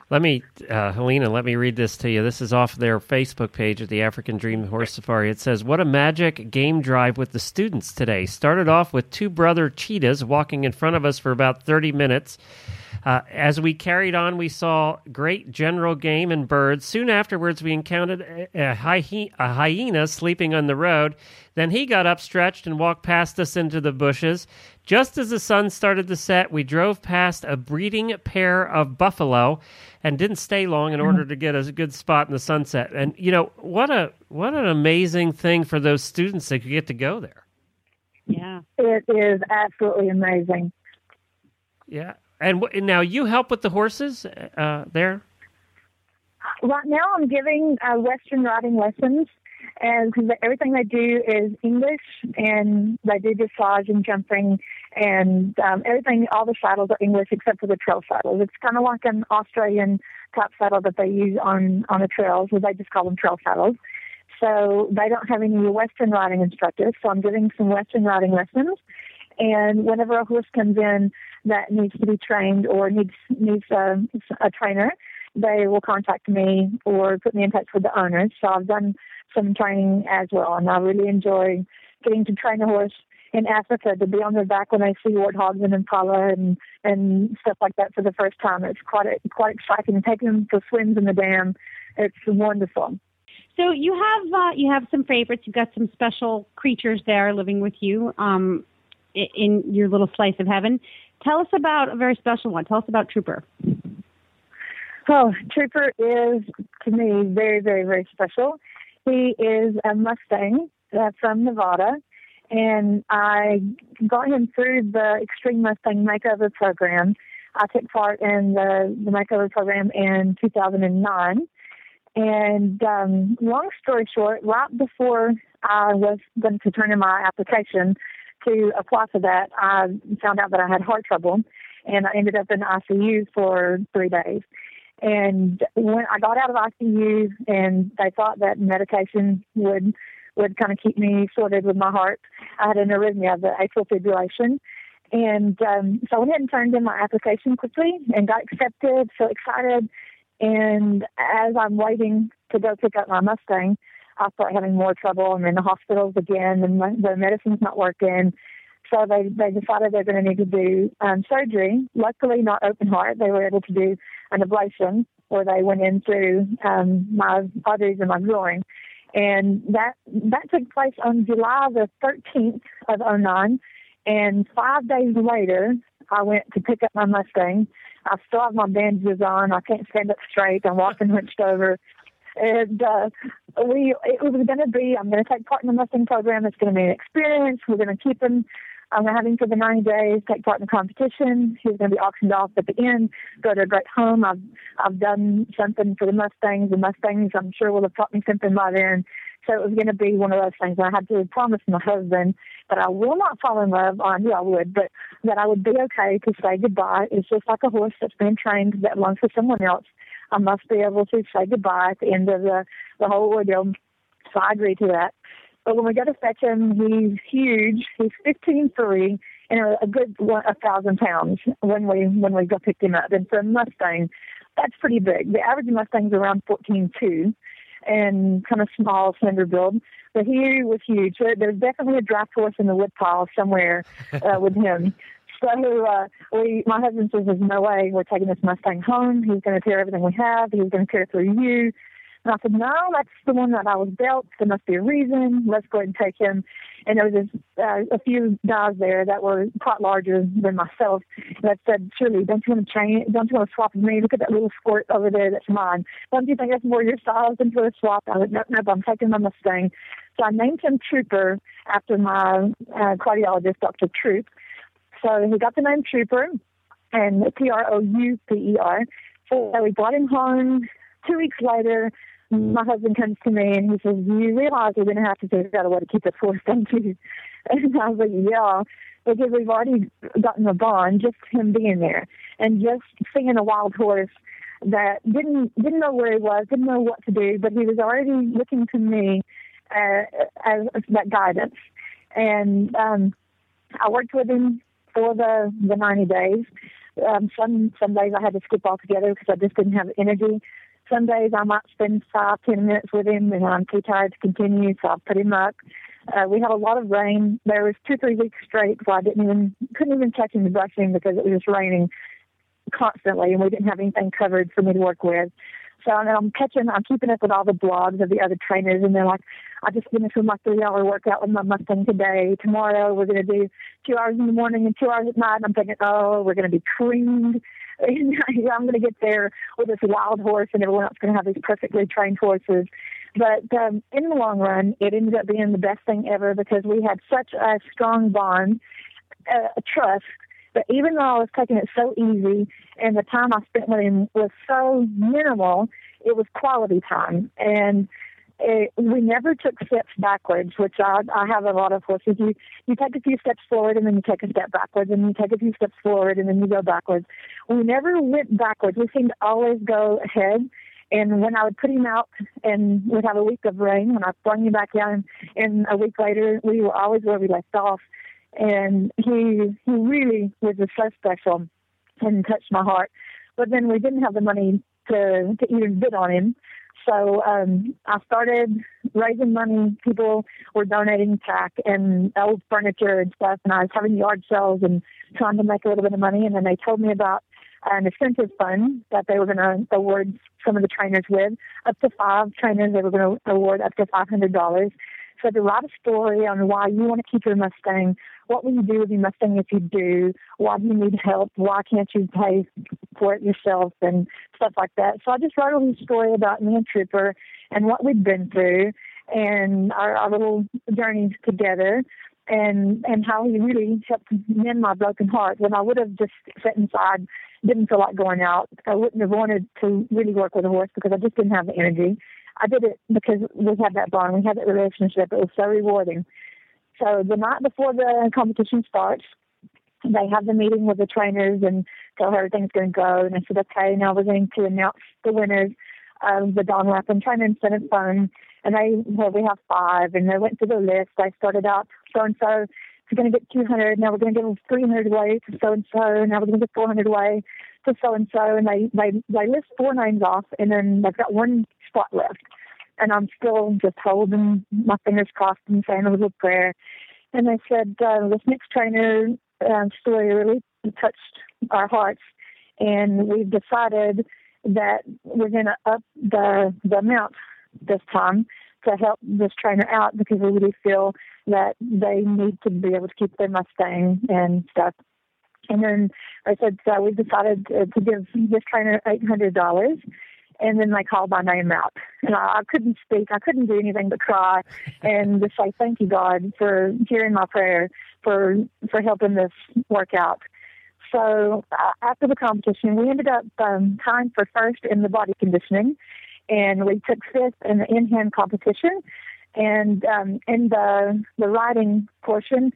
Let me, uh, Helena, let me read this to you. This is off their Facebook page at the African Dream Horse Safari. It says, What a magic game drive with the students today. Started off with two brother cheetahs walking in front of us for about 30 minutes. Uh, as we carried on, we saw great general game and birds. Soon afterwards, we encountered a, a, hy- a hyena sleeping on the road. Then he got up, stretched, and walked past us into the bushes. Just as the sun started to set, we drove past a breeding pair of buffalo and didn't stay long in order to get a good spot in the sunset. And you know what a what an amazing thing for those students that could get to go there. Yeah, It is absolutely amazing. Yeah, and, w- now you help with the horses uh, there. Right now, I'm giving uh, Western riding lessons, and because everything they do is English, and they do dressage and jumping, and um, everything. All the saddles are English except for the trail saddles. It's kind of like an Australian type saddle that they use on on the trails, or they just call them trail saddles. So they don't have any Western riding instructors. So I'm giving some Western riding lessons, and whenever a horse comes in that needs to be trained or needs needs a, a trainer, they will contact me or put me in touch with the owners. So I've done some training as well, and I really enjoy getting to train a horse in Africa to be on their back when I see warthogs and impala and and stuff like that for the first time. It's quite quite exciting. Taking them for swims in the dam, it's wonderful. So you have uh, you have some favorites. You've got some special creatures there living with you um, in your little slice of heaven. Tell us about a very special one. Tell us about Trooper. Oh, Trooper is to me very, very, very special. He is a Mustang uh, from Nevada, and I got him through the Extreme Mustang Makeover Program. I took part in the, the makeover program in 2009. And um, long story short, right before I was going to turn in my application to apply for that, I found out that I had heart trouble, and I ended up in ICU for three days. And when I got out of ICU, and they thought that medication would would kind of keep me sorted with my heart, I had an arrhythmia, the atrial fibrillation. And um, so I went ahead and turned in my application quickly and got accepted. So excited. And as I'm waiting to go pick up my Mustang, I start having more trouble. I'm in the hospitals again, and my, the medicine's not working. So they they decided they're going to need to do um, surgery. Luckily, not open heart. They were able to do an ablation where they went in through um, my arteries and my groin, and that that took place on July the 13th of 09. And five days later, I went to pick up my Mustang. I still have my bandages on. I can't stand up straight. I'm walking hunched over. And uh, we, it was going to be, I'm going to take part in the Mustang program. It's going to be an experience. We're going to keep him. I'm going to have him for the 90 days, take part in the competition. He's going to be auctioned off at the end, go to a great home. I've, I've done something for the Mustangs. The Mustangs, I'm sure, will have taught me something by then. So it was going to be one of those things. I had to promise my husband that I will not fall in love. I knew I would, but that I would be okay to say goodbye. It's just like a horse that's been trained that belongs to someone else. I must be able to say goodbye at the end of the, the whole ordeal. So I agreed to that. But when we go to fetch him, he's huge. He's 15 three and a good one, a thousand pounds when we when we go pick him up. And for a Mustang, that's pretty big. The average Mustang's around 14 two and kind of small, slender build. But he was huge. So there's definitely a draft horse in the wood pile somewhere uh, with him. So uh, we, my husband says, "There's no way we're taking this Mustang home. He's going to tear everything we have. He's going to tear through you." And I said, "No, that's the one that I was dealt. There must be a reason. Let's go ahead and take him." And there was this, uh, a few guys there that were quite larger than myself that said, "Surely, don't you want to change? Don't you want to swap with me? Look at that little squirt over there. That's mine. Don't you think that's more your style than for a swap?" I said, "No, no, I'm taking my Mustang." So I named him Trooper after my uh, cardiologist, Dr. Troup. So he got the name Trooper, and T R O U P E R. So we brought him home. Two weeks later, my husband comes to me and he says, "Do you realize we're going to have to figure out a way to keep this horse, don't you?" <laughs> And I was like, "Yeah." Because we've already gotten a bond, just him being there, and just seeing a wild horse that didn't didn't know where he was, didn't know what to do, but he was already looking to me uh, as, as that guidance. And um, I worked with him for the the 90 days. Um, some some days I had to skip altogether because I just didn't have energy. Some days I might spend five ten minutes with him, and I'm too tired to continue, so I put him up. Uh, we had a lot of rain. There was two three weeks straight where I didn't even couldn't even touch him the brushing because it was just raining constantly, and we didn't have anything covered for me to work with. So and I'm catching, I'm keeping up with all the blogs of the other trainers, and they're like, I just finished with my three-hour workout with my Mustang today. Tomorrow we're going to do two hours in the morning and two hours at night. And I'm thinking, oh, we're going to be creamed. <laughs> I'm going to get there with this wild horse, and everyone else is going to have these perfectly trained horses. But um, in the long run, it ended up being the best thing ever because we had such a strong bond, uh, trust but even though I was taking it so easy and the time I spent with him was so minimal, it was quality time. And it, we never took steps backwards, which I, I have a lot of horses. You you take a few steps forward and then you take a step backwards, and you take a few steps forward and then you go backwards. We never went backwards. We seemed to always go ahead. And when I would put him out and we'd have a week of rain, when I flung him back down, and a week later we were always where we left off and he he really was just so special and touched my heart. But then we didn't have the money to to even bid on him. So um, I started raising money. People were donating tack and old furniture and stuff, and I was having yard sales and trying to make a little bit of money. And then they told me about an incentive fund that they were going to award some of the trainers with, up to five trainers. They were going to award up to five hundred dollars. So to write a story on why you want to keep your Mustang, what will you do with your Mustang if you do? Why do you need help? Why can't you pay for it yourself and stuff like that? So I just wrote a little story about me and Trooper and what we'd been through and our, our little journeys together and and how he really helped mend my broken heart. When I would have just sat inside, didn't feel like going out, I wouldn't have wanted to really work with a horse because I just didn't have the energy. I did it because we had that bond, we had that relationship. It was so rewarding. So the night before the competition starts, they have the meeting with the trainers and tell her everything's going to go. And I said, okay, now we're going to announce the winners of the Don Rapin Trainer Incentive Fund. And they, well, we have five, and they went through the list. I started out so and so. We're going to get 200. Now we're going to give 300 away to so and so. Now we're going to get 400 away to so and so. And they they they list four names off, and then they've got one spot left and I'm still just holding my fingers crossed and saying a little prayer. And they said, uh, this next trainer uh, story really touched our hearts, and we've decided that we're going to up the the amount this time to help this trainer out because we really feel that they need to be able to keep their Mustang and stuff. And then I said, so we decided to give this trainer eight hundred dollars and then they called my name out. And I, I couldn't speak. I couldn't do anything but cry and <laughs> just say, thank you, God, for hearing my prayer, for, for helping this work out. So uh, after the competition, we ended up um, tying for first in the body conditioning, and we took fifth in the in-hand competition. And um, in the the riding portion,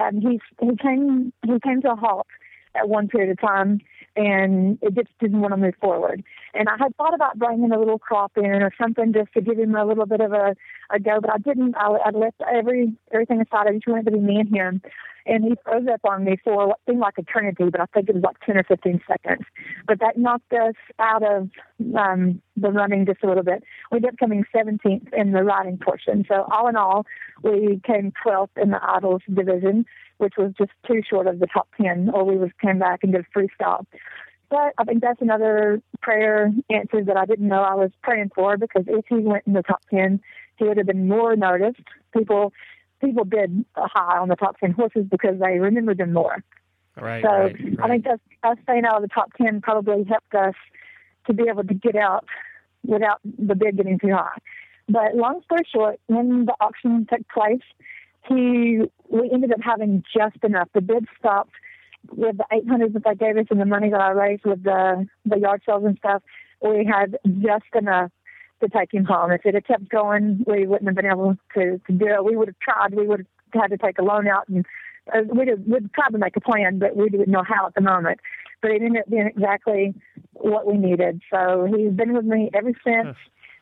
um, he he came he came to a halt at one period of time, and it just didn't want to move forward. And I had thought about bringing a little crop in or something just to give him a little bit of a, a go, but I didn't. I, I left every everything aside. I just wanted to be me and him. And he froze up on me for what seemed like eternity, but I think it was like 10 or 15 seconds. But that knocked us out of um, the running just a little bit. We ended up coming 17th in the riding portion. So all in all, we came 12th in the idols division which was just too short of the top 10, or we would came back and did freestyle. But I think that's another prayer answer that I didn't know I was praying for because if he went in the top 10, he would have been more noticed. People people bid high on the top 10 horses because they remembered them more. Right. So right, right. I think that's, us staying out of the top 10 probably helped us to be able to get out without the bid getting too high. But long story short, when the auction took place, he we ended up having just enough. The bid stopped with the 800 that they gave us and the money that I raised with the the yard sales and stuff. We had just enough to take him home. If it had kept going, we wouldn't have been able to, to do it. We would have tried. We would have had to take a loan out and uh, we'd, have, we'd tried to make a plan, but we didn't know how at the moment. But it ended up being exactly what we needed. So he's been with me ever since.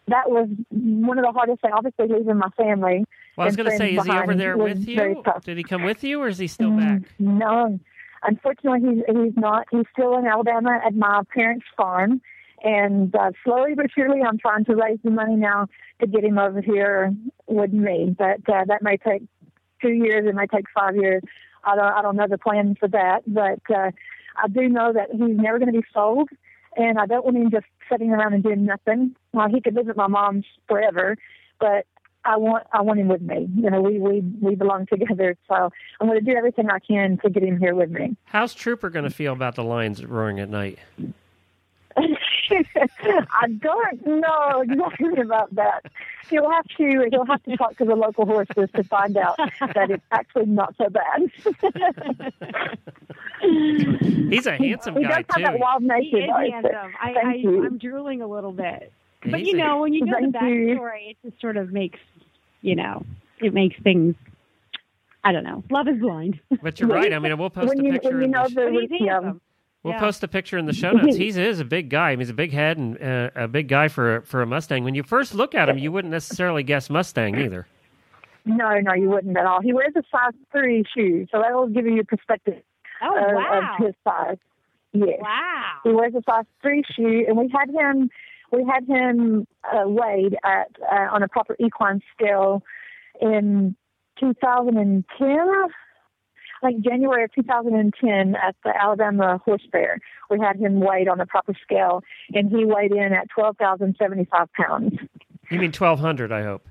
That was one of the hardest things. Obviously, leaving my family. Well, I was going to say, is he over there with you? Did he come with you, or is he still Mm, back? No, unfortunately, he's he's not. He's still in Alabama at my parents' farm, and uh, slowly but surely, I'm trying to raise the money now to get him over here with me. But uh, that may take two years. It may take five years. I don't. I don't know the plan for that, but uh, I do know that he's never going to be sold, and I don't want him just sitting around and doing nothing. Well, he could visit my mom's forever, but I want I want him with me. You know, we we we belong together, so I'm going to do everything I can to get him here with me. How's Trooper going to feel about the lions roaring at night? <laughs> I don't know exactly about that. You'll have to you'll have to talk to the local horses to find out that it's actually not so bad. <laughs> He's a handsome he guy does have that wild He nature. is though, so handsome. I, I, you. I'm drooling a little bit. But He's you know, when you know the Thank you. backstory, it just sort of makes, you know, it makes things. I don't know. Love is blind. But you're right. I mean, we'll <laughs> post when a you picture. when you know the sh- the But yeah. handsome. We'll Yeah. post a picture in the show notes. He is a big guy. I mean, he's a big head and uh, a big guy for a- for a Mustang. When you first look at him, you wouldn't necessarily guess Mustang either. No, no, you wouldn't at all. He wears a size three shoe, so that will give you a perspective Oh of, wow! of his size. Yes. Wow. He wears a size three shoe, and we had him we had him uh, weighed at uh, on a proper equine scale in 2010. Like January of 2010 at the Alabama Horse Fair, we had him weighed on the proper scale, and he weighed in at 12,075 pounds. You mean twelve hundred? I hope.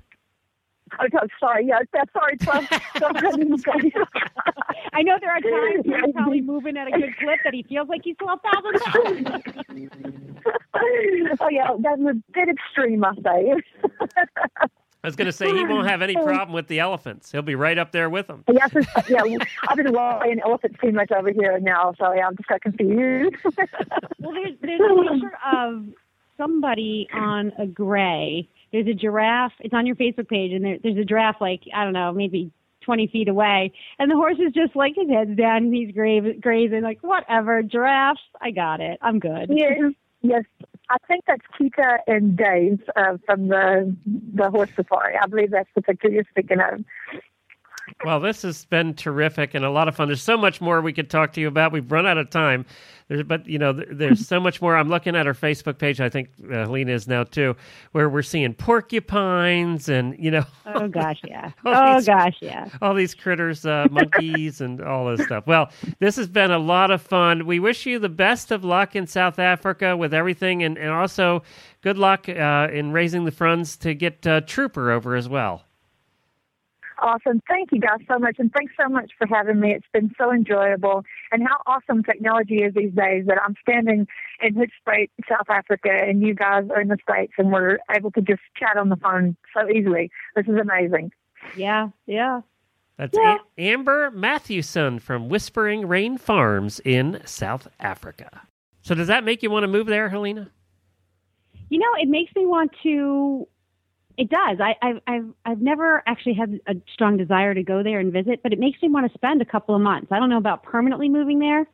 Oh, no, sorry, yeah, that's sorry, 12, 12,000. <laughs> I know there are times when he's probably <laughs> moving at a good clip that he feels like he's twelve thousand pounds. <laughs> oh yeah, that's a bit extreme, I say. I was going to say he won't have any problem with the elephants. He'll be right up there with them. Yes, it's- yeah, I've been weighing elephants too much over here now, so yeah, I'm just got confused. <laughs> Well, there's there's a picture of somebody on a gray. There's a giraffe. It's on your Facebook page, and there, there's a giraffe like I don't know, maybe 20 feet away, and the horse is just like his head's down, and he's grave, grazing like whatever. Giraffes, I got it. I'm good. yes, yes, I think that's Kita and Dave uh, from the the horse safari. I believe that's the picture you're speaking of. Well, this has been terrific and a lot of fun. There's so much more we could talk to you about. We've run out of time, there's, but you know, there- there's so much more. I'm looking at our Facebook page. I think uh, Helena is now too, where we're seeing porcupines and you know <laughs> Oh gosh, yeah. <laughs> Oh these- gosh, yeah. all these critters, uh, monkeys, and all this stuff. Well, this has been a lot of fun. We wish you the best of luck in South Africa with everything, and, and also good luck uh, in raising the funds to get uh, Trooper over as well. Awesome. Thank you guys so much. And thanks so much for having me. It's been so enjoyable. And how awesome technology is these days that I'm standing in Hoedspruit, South Africa, and you guys are in the States and we're able to just chat on the phone so easily. This is amazing. Yeah, yeah. That's Yeah. A- Amber Mathewson from Whispering Rain Farms in South Africa. So, does that make you want to move there, Helena? You know, it makes me want to. It does. I, I've I've I've never actually had a strong desire to go there and visit, but it makes me want to spend a couple of months. I don't know about permanently moving there,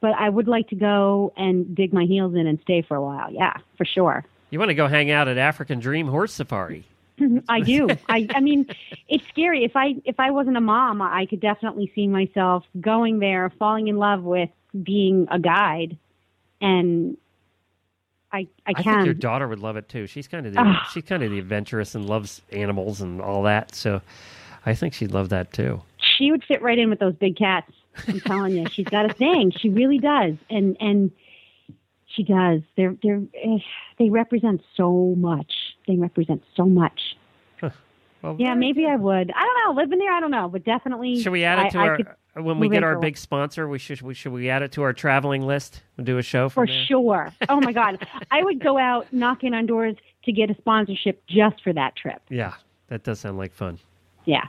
but I would like to go and dig my heels in and stay for a while. Yeah, for sure. You want to go hang out at African Dream Horse Safari? <laughs> I do. I I mean, it's scary. If I if I wasn't a mom, I could definitely see myself going there, falling in love with being a guide, and I I I can. think your daughter would love it too. She's kind of the, Ah. she's kind of the adventurous and loves animals and all that. So, I think she'd love that too. she would fit right in with those big cats. I'm telling you, she's got a thing. She really does, and and she does. They're they're eh, they represent so much. They represent so much. Well, Yeah, maybe good. I would. I don't know. Living there, I don't know, but definitely. Should we add it to I our could- when we get our big sponsor? We should we should we add it to our traveling list? We'll do a show for there? sure. Oh my God, <laughs> I would go out knocking on doors to get a sponsorship just for that trip. Yeah, that does sound like fun. Yeah.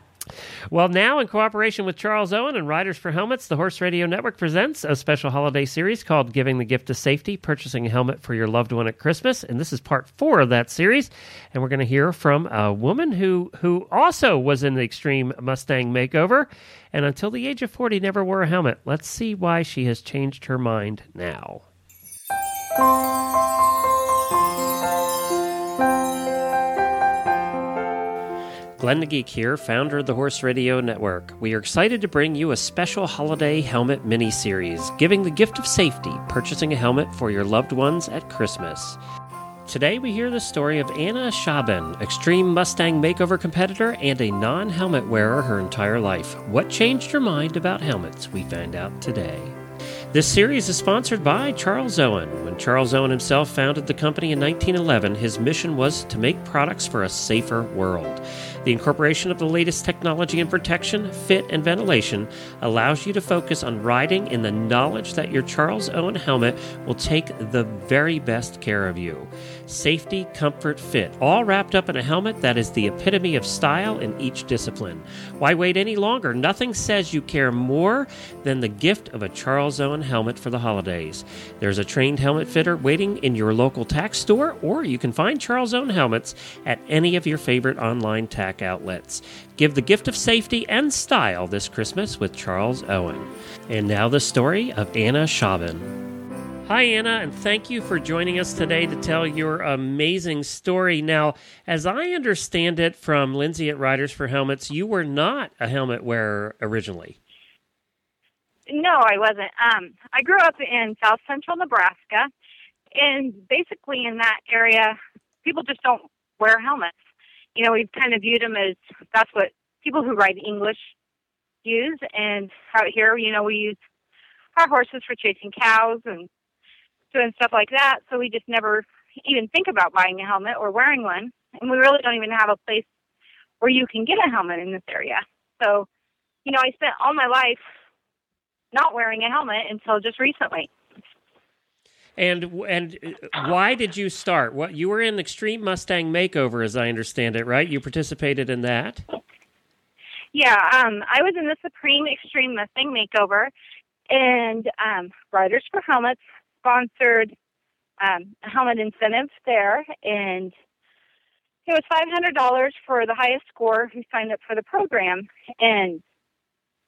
Well, now in cooperation with Charles Owen and Riders for Helmets, the Horse Radio Network presents a special holiday series called Giving the Gift of Safety Purchasing a Helmet for Your Loved One at Christmas. And this is part four of that series. And we're going to hear from a woman who, who also was in the Extreme Mustang Makeover and until the age of 40 never wore a helmet. Let's see why she has changed her mind now. Glenn the Geek here, founder of the Horse Radio Network. We are excited to bring you a special holiday helmet mini series, giving the gift of safety, purchasing a helmet for your loved ones at Christmas. Today we hear the story of Anna Schaben, extreme Mustang makeover competitor and a non helmet wearer her entire life. What changed her mind about helmets? We find out today. This series is sponsored by Charles Owen. When Charles Owen himself founded the company in 1911, his mission was to make products for a safer world. The incorporation of the latest technology in protection, fit, and ventilation allows you to focus on riding in the knowledge that your Charles Owen helmet will take the very best care of you. Safety, comfort, fit, all wrapped up in a helmet that is the epitome of style in each discipline. Why wait any longer? Nothing says you care more than the gift of a Charles Owen helmet for the holidays. There's a trained helmet fitter waiting in your local tack store, or you can find Charles Owen helmets at any of your favorite online tack outlets. Give the gift of safety and style this Christmas with Charles Owen. And now the story of Anna Schaben. Hi, Anna, and thank you for joining us today to tell your amazing story. Now, as I understand it from Lindsay at Riders for Helmets, you were not a helmet wearer originally. No, I wasn't. Um, I grew up in South Central Nebraska, and basically in that area, people just don't wear helmets. You know, we've kind of viewed them as that's what people who ride English use, and out here, you know, we use our horses for chasing cows and doing stuff like that. So we just never even think about buying a helmet or wearing one, and we really don't even have a place where you can get a helmet in this area. So, you know, I spent all my life not wearing a helmet until just recently. And and why did you start? What you were in Extreme Mustang Makeover, as I understand it, right? You participated in that. Yeah, um, I was in the Supreme Extreme Mustang Makeover, and um, Riders for Helmets sponsored um, a helmet incentive there, and it was five hundred dollars for the highest score who signed up for the program. And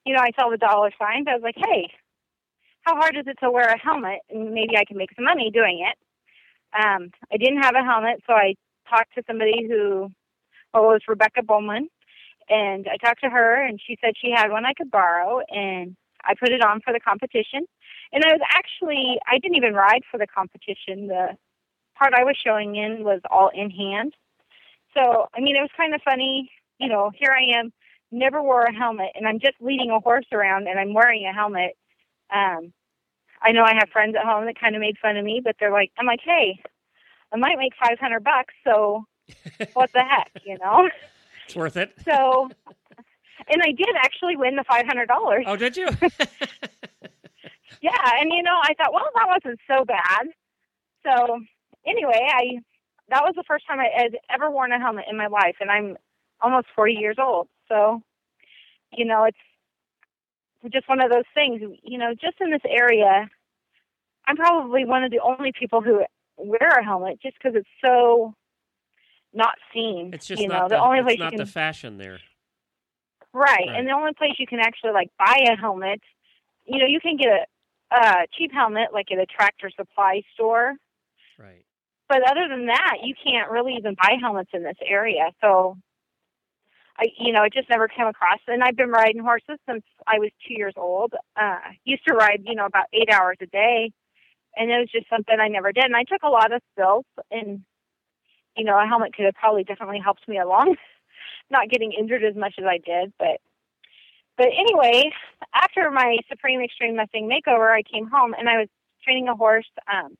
you know, I saw the dollar signs. I was like, hey, how hard is it to wear a helmet? And maybe I can make some money doing it. Um, I didn't have a helmet, so I talked to somebody who, well, was Rebecca Bowman, and I talked to her, and she said she had one I could borrow, and I put it on for the competition. And I was actually, I didn't even ride for the competition. The part I was showing in was all in hand. So, I mean, it was kind of funny. You know, here I am, never wore a helmet, and I'm just leading a horse around and I'm wearing a helmet. Um, I know I have friends at home that kind of made fun of me, but they're like, I'm like, hey, I might make 500 bucks, so <laughs> what the heck, you know? It's worth it. So, and I did actually win the $500. Oh, did you? <laughs> yeah, and you know, I thought, well, that wasn't so bad. So, anyway, I that was the first time I had ever worn a helmet in my life, and I'm almost 40 years old. So, you know, it's just one of those things. You know, just in this area, I'm probably one of the only people who wear a helmet just because it's so not seen. It's just you not know, the, the only place not you the fashion there. right. Right. and the only place you can actually like buy a helmet, you know, you can get a, a cheap helmet like at a tractor supply store, Right. but other than that, you can't really even buy helmets in this area. So, I, you know, it just never came across. And I've been riding horses since I was two years old. Uh, used to ride, you know, about eight hours a day, and it was just something I never did. And I took a lot of spills, and you know, a helmet could have probably definitely helped me along, <laughs> not getting injured as much as I did. But, but anyway, after my Supreme Extreme Mustang makeover, I came home and I was training a horse. Um,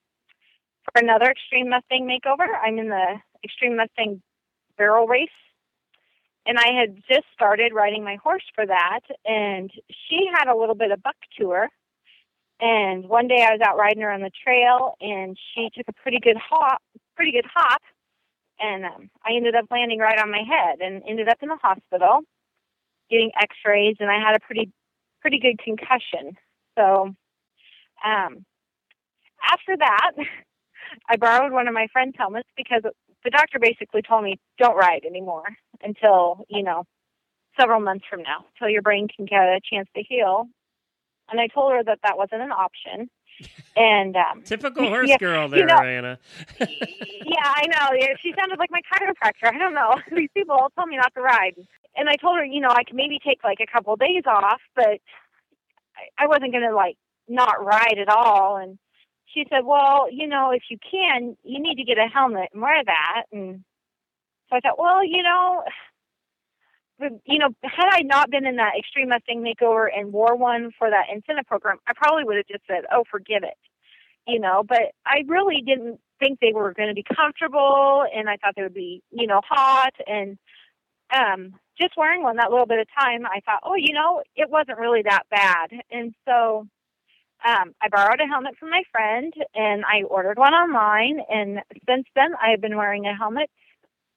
for another Extreme Mustang makeover. I'm in the Extreme Mustang barrel race. And I had just started riding my horse for that. And she had a little bit of buck to her. And one day I was out riding her on the trail and she took a pretty good hop, pretty good hop. And um, I ended up landing right on my head and ended up in the hospital getting x-rays and I had a pretty, pretty good concussion. So, um, after that, <laughs> I borrowed one of my friend's helmets because the doctor basically told me don't ride anymore until you know several months from now, until your brain can get a chance to heal. And I told her that that wasn't an option. And um, <laughs> Typical <laughs> horse yeah, girl you there, know- Anna. yeah, I know. Yeah, she sounded like my chiropractor. I don't know. These people all tell me not to ride, and I told her, you know, I could maybe take like a couple of days off, but I, wasn't going to like not ride at all. And she said, well, you know, if you can, you need to get a helmet and wear that. And so I thought, well, you know, you know, had I not been in that Extreme Mustang Makeover and wore one for that incentive program, I probably would have just said, oh, forget it. You know, but I really didn't think they were going to be comfortable, and I thought they would be, you know, hot. And um, just wearing one that little bit of time, I thought, oh, you know, it wasn't really that bad. And so um, I borrowed a helmet from my friend, and I ordered one online. And since then, I have been wearing a helmet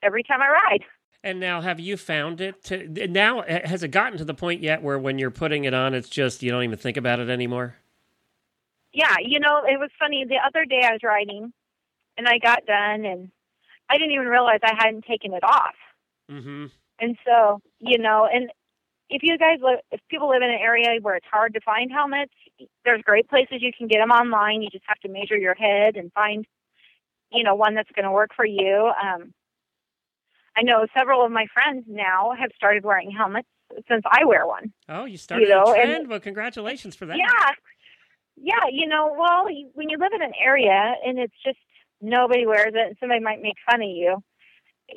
every time I ride. And now, have you found it? To, now, has it gotten to the point yet where when you're putting it on, it's just you don't even think about it anymore? yeah, you know, it was funny. The other day I was riding and I got done and I didn't even realize I hadn't taken it off. Mm-hmm. And so, you know, and if you guys live, if people live in an area where it's hard to find helmets, there's great places you can get them online. You just have to measure your head and find, you know, one that's going to work for you. Um, I know several of my friends now have started wearing helmets since I wear one. Oh, you started know, a and- well, congratulations for that. Yeah. Yeah, you know, well, you, when you live in an area and it's just nobody wears it and somebody might make fun of you,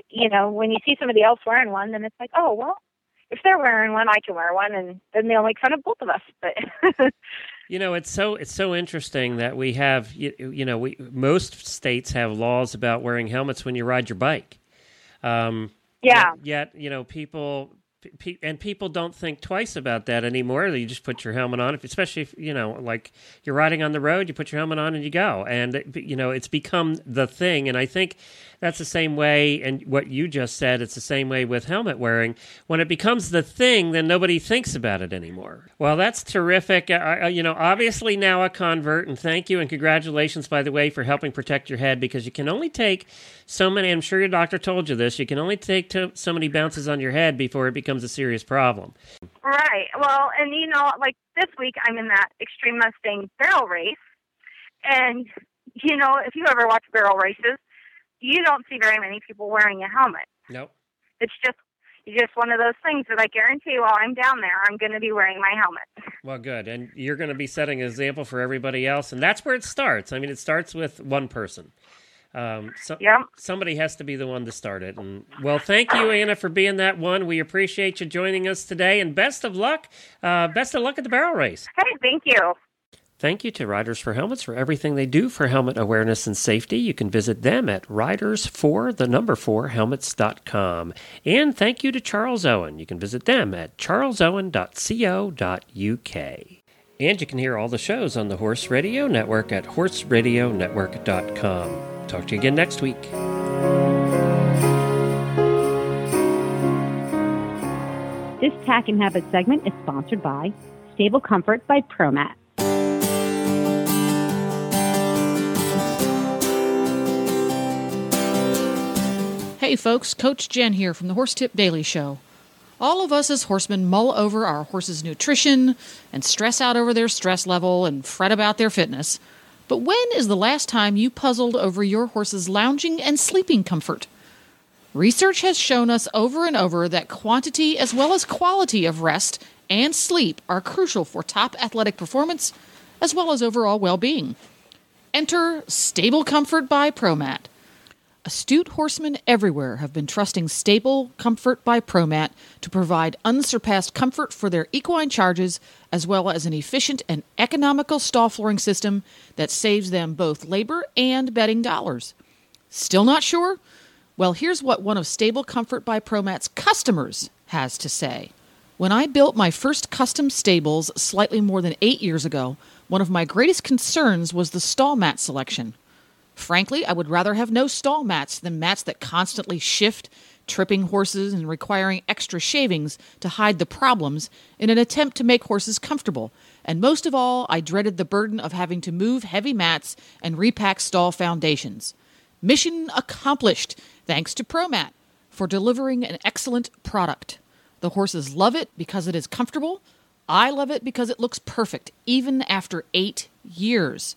you know, when you see somebody else wearing one, then it's like, oh, well, if they're wearing one, I can wear one. And then they'll make fun of both of us. But <laughs> You know, it's so it's so interesting that we have you, you know we most states have laws about wearing helmets when you ride your bike. Um, yeah, Yet, yet, you know, people pe- and people don't think twice about that anymore. You just put your helmet on, especially if you know, like you're riding on the road, you put your helmet on and you go, and you know, it's become the thing. And I think that's the same way. And what you just said, it's the same way with helmet wearing. When it becomes the thing, then nobody thinks about it anymore. Well, that's terrific. Uh, uh, you know, obviously now a convert, and thank you and congratulations, by the way, for helping protect your head because you can only take so many. I'm sure your doctor told you this. You can only take to, so many bounces on your head before it becomes a serious problem. right. Well, and you know, like this week, I'm in that Extreme Mustang barrel race. And, you know, if you ever watch barrel races, you don't see very many people wearing a helmet. Nope. It's just it's just one of those things that I guarantee while I'm down there, I'm going to be wearing my helmet. <laughs> Well, good. And you're going to be setting an example for everybody else. And that's where it starts. I mean, it starts with one person. Um, so Yep. somebody has to be the one to start it. And well, thank you, Anna, for being that one. We appreciate you joining us today. And best of luck. Uh, best of luck at the barrel race. Hey, thank you. Thank you to Riders for Helmets for everything they do for helmet awareness and safety. You can visit them at riders4, the number 4, helmets.com. And thank you to Charles Owen. You can visit them at charlesowen.co.uk. And you can hear all the shows on the Horse Radio Network at horseradionetwork.com. Talk to you again next week. This Tack and Habit segment is sponsored by Stable Comfort by ProMat. Hey folks, Coach Jen here from the Horse Tip Daily Show. All of us as horsemen mull over our horses' nutrition and stress out over their stress level and fret about their fitness. But when is the last time you puzzled over your horse's lounging and sleeping comfort? Research has shown us over and over that quantity as well as quality of rest and sleep are crucial for top athletic performance as well as overall well being. Enter Stable Comfort by ProMat. Astute horsemen everywhere have been trusting Stable Comfort by ProMat to provide unsurpassed comfort for their equine charges, as well as an efficient and economical stall flooring system that saves them both labor and bedding dollars. Still not sure? Well, here's what one of Stable Comfort by ProMat's customers has to say. When I built my first custom stables slightly more than eight years ago, one of my greatest concerns was the stall mat selection. Frankly, I would rather have no stall mats than mats that constantly shift, tripping horses and requiring extra shavings to hide the problems in an attempt to make horses comfortable. And most of all, I dreaded the burden of having to move heavy mats and repack stall foundations. Mission accomplished, thanks to ProMat for delivering an excellent product. The horses love it because it is comfortable. I love it because it looks perfect, even after eight years.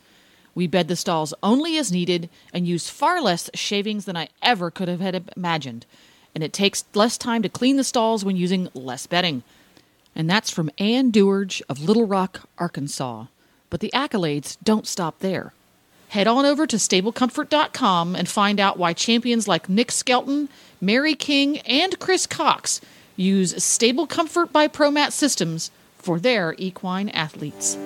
We bed the stalls only as needed and use far less shavings than I ever could have had imagined. And it takes less time to clean the stalls when using less bedding. And that's from Ann Duarge of Little Rock, Arkansas. But the accolades don't stop there. Head on over to stablecomfort.com and find out why champions like Nick Skelton, Mary King, and Chris Cox use Stable Comfort by ProMat Systems for their equine athletes.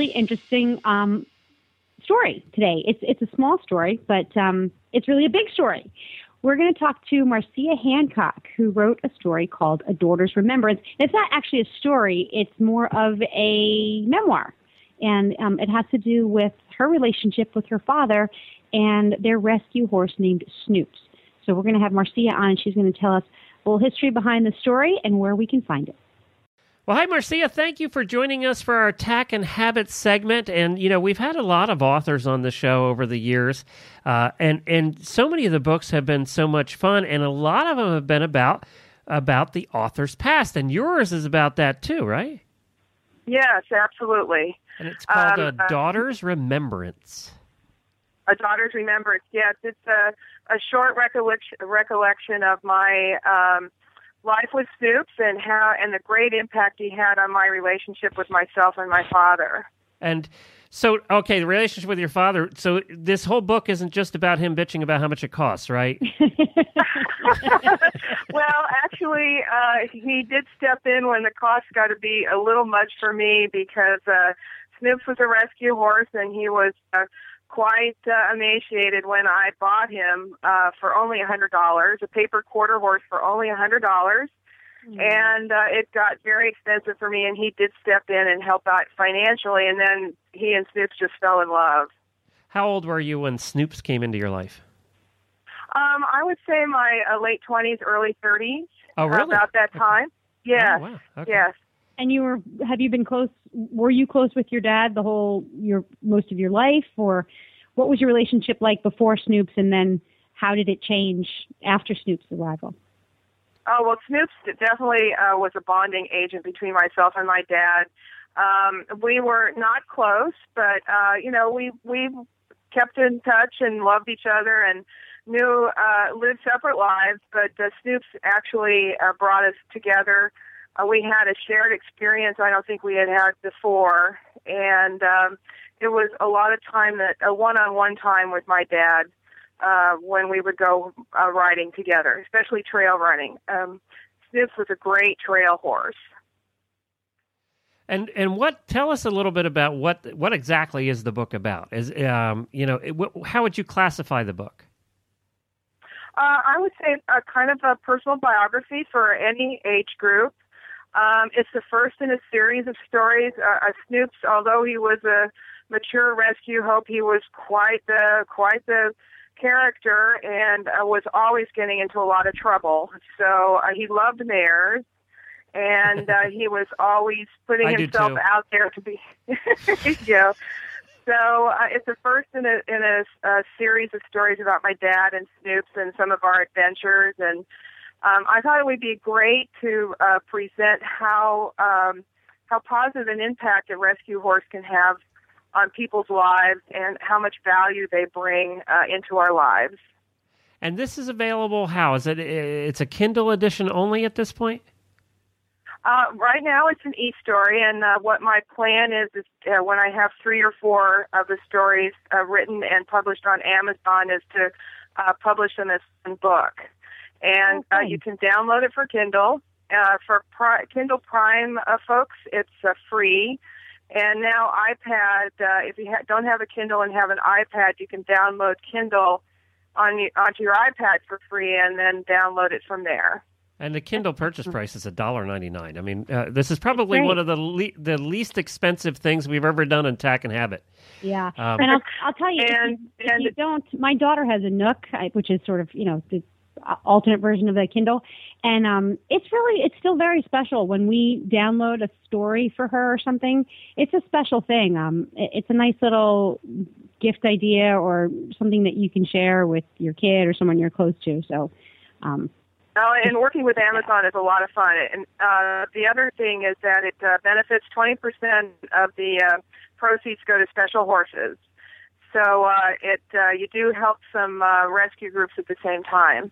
Really interesting um, story today. It's it's a small story, but um, it's really a big story. We're going to talk to Marcia Hancock, who wrote a story called A Daughter's Remembrance. It's not actually a story; it's more of a memoir, and um, it has to do with her relationship with her father and their rescue horse named Snoops. So we're going to have Marcia on, and she's going to tell us a little history behind the story and where we can find it. Well, hi, Marcia. Thank you for joining us for our Attack and Habits segment. And you know, we've had a lot of authors on the show over the years, uh, and and so many of the books have been so much fun, and a lot of them have been about about the author's past, and yours is about that too, right? Yes, absolutely. And it's called Um, A uh, Daughter's Remembrance. A daughter's remembrance. Yes, it's a, a short recollection, recollection of my um, life with Snoops and how and the great impact he had on my relationship with myself and my father. And so, okay, the relationship with your father. So this whole book isn't just about him bitching about how much it costs, right? <laughs> <laughs> well, actually, uh, he did step in when the cost got to be a little much for me because uh, Snoops was a rescue horse and he was uh, quite uh, emaciated when I bought him uh, for only a hundred dollars, a paper quarter horse for only a hundred dollars. And uh, it got very expensive for me, and he did step in and help out financially. And then he and Snoops just fell in love. How old were you when Snoops came into your life? Um, I would say my uh, late twenties, early thirties. Oh, really? About that time. Yes. Oh, wow. Okay. Yes. And you were have you been close were you close with your dad the whole your most of your life or what was your relationship like before Snoops and then how did it change after Snoops' arrival? Oh well, Snoops definitely uh, was a bonding agent between myself and my dad. Um, we were not close, but uh, you know we we kept in touch and loved each other and knew uh, lived separate lives. But uh, Snoops actually uh, brought us together. Uh, we had a shared experience I don't think we had had before, and um, it was a lot of time that a one-on-one time with my dad uh, when we would go uh, riding together, especially trail running. Um, Snoops was a great trail horse. And and what? Tell us a little bit about what what exactly is the book about? Is um you know it, wh- how would you classify the book? Uh, I would say a kind of a personal biography for any age group. Um, it's the first in a series of stories. Uh, uh, Snoops, although he was a mature rescue hope, he was quite the quite the character and uh, was always getting into a lot of trouble. So uh, he loved mares, and uh, he was <laughs> always putting I himself out there to be. <laughs> yeah. So uh, it's the first in a in a, a series of stories about my dad and Snoops and some of our adventures, and um, I thought it would be great to uh, present how um, how positive an impact a rescue horse can have on people's lives and how much value they bring uh, into our lives. And this is available. How is it? It's a Kindle edition only at this point. Uh, right now, it's an e-story, and uh, what my plan is is uh, when I have three or four of the stories uh, written and published on Amazon, is to uh, publish them as one book, and uh, you can download it for Kindle. Uh, for Pri- Kindle Prime uh, folks, it's uh, free. And now iPad, uh, if you ha- don't have a Kindle and have an iPad, you can download Kindle on y- onto your iPad for free, and then download it from there. And the Kindle purchase price is a dollar ninety nine. I mean, uh, this is probably Great. one of the le- the least expensive things we've ever done in Tack and Habit. Yeah, Um, and I'll, I'll tell you, if you, if and you don't, my daughter has a Nook, which is sort of you know the alternate version of the Kindle, and um, it's really it's still very special when we download a story for her or something. It's a special thing. Um, it, it's a nice little gift idea or something that you can share with your kid or someone you're close to. So. Um, Oh, and working with Amazon is a lot of fun. And uh, the other thing is that it uh, benefits 20% of the uh, proceeds go to special horses. So uh, it uh, you do help some uh, rescue groups at the same time.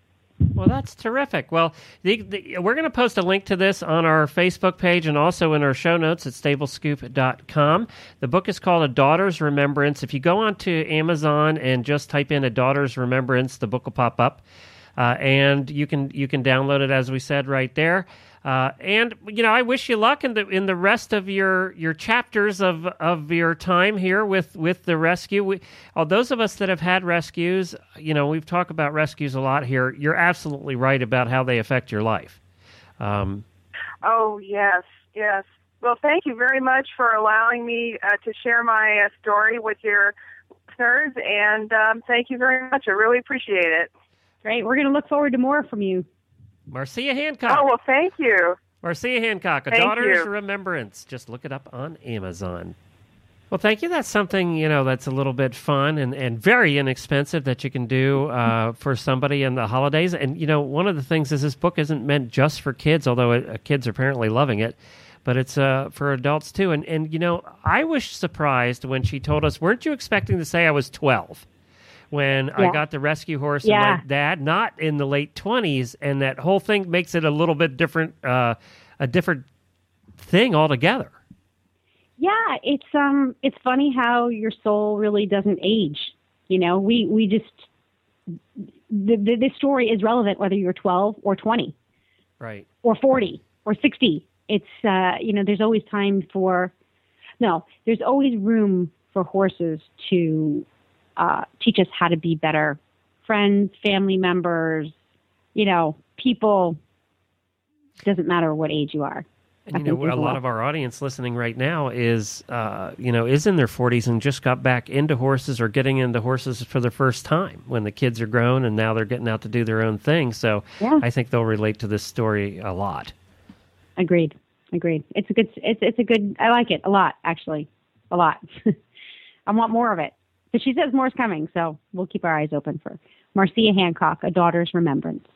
Well, that's terrific. Well, the, the, we're going to post a link to this on our Facebook page and also in our show notes at stablescoop.com. The book is called A Daughter's Remembrance. If you go onto Amazon and just type in A Daughter's Remembrance, the book will pop up. Uh, and you can you can download it as we said right there. Uh, and you know, I wish you luck in the in the rest of your your chapters of of your time here with with the rescue. We, all those of us that have had rescues, you know, we've talked about rescues a lot here. You're absolutely right about how they affect your life. Um, oh yes, yes. Well, thank you very much for allowing me uh, to share my uh, story with your listeners, and um, thank you very much. I really appreciate it. Great. We're going to look forward to more from you. Marcia Hancock. Oh, well, thank you. Marcia Hancock, A thank Daughter's you. Remembrance. Just look it up on Amazon. Well, thank you. That's something, you know, that's a little bit fun and, and very inexpensive that you can do uh, for somebody in the holidays. And, you know, one of the things is this book isn't meant just for kids, although uh, kids are apparently loving it, but it's uh, for adults too. And, and, you know, I was surprised when she told us, weren't you expecting to say I was 12? When I got the rescue horse Yeah. and my dad, not in the late twenties, and that whole thing makes it a little bit different, uh, a different thing altogether. Yeah, it's um it's funny how your soul really doesn't age. You know, we we just the, the this story is relevant whether you're 12 or 20 Right. or 40 or 60. It's uh you know, there's always time for no, there's always room for horses to uh teach us how to be better friends, family members, you know, people doesn't matter what age you are. And you know, a lot. of our audience listening right now is, uh, you know, is in their 40s and just got back into horses or getting into horses for the first time when the kids are grown and now they're getting out to do their own thing. So Yeah. I think they'll relate to this story a lot. Agreed. Agreed. It's a good. It's it's a good. I like it a lot, actually, a lot. <laughs> I want more of it. But she says more's coming, so we'll keep our eyes open for Marcia Hancock, A Daughter's Remembrance.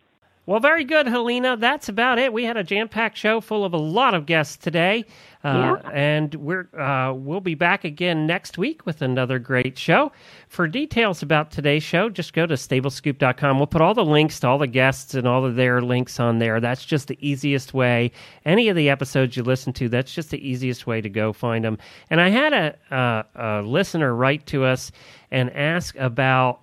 Well, very good, Helena. That's about it. We had a jam-packed show full of a lot of guests today, uh, and we're uh, we'll be back again next week with another great show. For details about today's show, just go to stablescoop.com. We'll put all the links to all the guests and all of their links on there. That's just the easiest way. Any of the episodes you listen to, that's just the easiest way to go find them. And I had a, uh, a listener write to us and ask about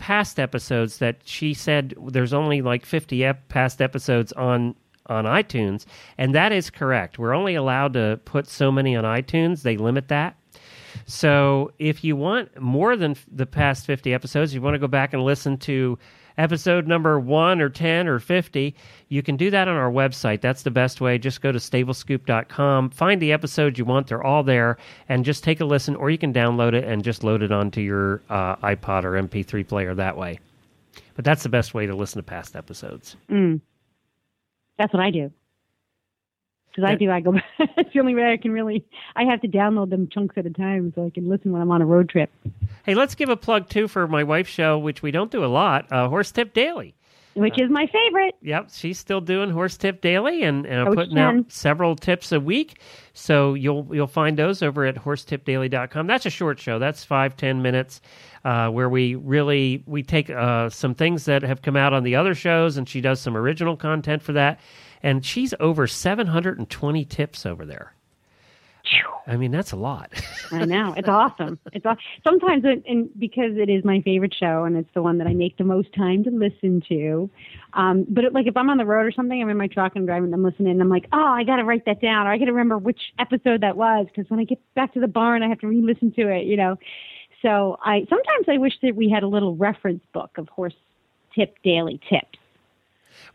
past episodes that she said there's only like 50 ep- past episodes on on iTunes and that is correct. We're only allowed to put so many on iTunes. They limit that. So if you want more than the past 50 episodes, you want to go back and listen to episode number 1 or 10 or 50, you can do that on our website. That's the best way. Just go to stablescoop.com, find the episodes you want, they're all there, and just take a listen, or you can download it and just load it onto your uh, iPod or MP3 player that way. But that's the best way to listen to past episodes. Mm. That's what I do. Because I do, I go. <laughs> it's the only way I can really. I have to download them chunks at a time so I can listen when I'm on a road trip. Hey, let's give a plug too for my wife's show, which we don't do a lot, uh, Horse Tip Daily. Which is my favorite. Yep, she's still doing Horse Tip Daily and, and Coach putting out several tips a week. So you'll you'll find those over at horsetipdaily.com. That's a short show. That's five ten minutes, uh, where we really we take uh, some things that have come out on the other shows, and she does some original content for that. And she's over seven hundred and twenty tips over there. I mean, that's a lot. <laughs> I know it's awesome. It's aw- sometimes, it, and because it is my favorite show, and it's the one that I make the most time to listen to. Um, but it, like if I'm on the road or something, I'm in my truck and driving, I'm listening, and I'm like, oh, I got to write that down, or I got to remember which episode that was, because when I get back to the barn, I have to re-listen to it. You know, so I sometimes I wish that we had a little reference book of horse tip daily tips.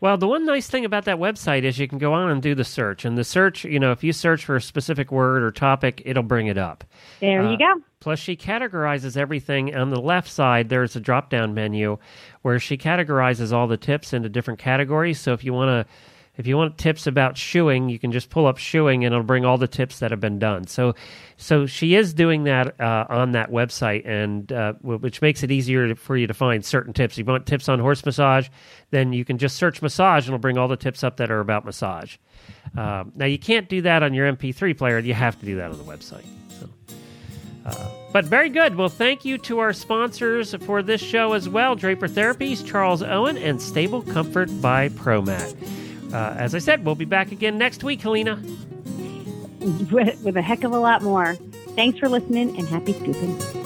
Well, the one nice thing about that website is you can go on and do the search. And the search, you know, if you search for a specific word or topic, it'll bring it up. There Uh, you go. Plus, she categorizes everything. On the left side, there's a drop down menu where she categorizes all the tips into different categories. So if you want to. If you want tips about shoeing, you can just pull up shoeing, and it'll bring all the tips that have been done. So, so she is doing that uh, on that website, and uh, which makes it easier for you to find certain tips. If you want tips on horse massage, then you can just search massage, and it'll bring all the tips up that are about massage. Um, now, you can't do that on your MP3 player; you have to do that on the website. So. Uh, but very good. Well, thank you to our sponsors for this show as well Draper Therapies, Charles Owen, and Stable Comfort by ProMat. Uh, as I said, we'll be back again next week, Helena. With, <laughs> with a heck of a lot more. Thanks for listening and happy scooping.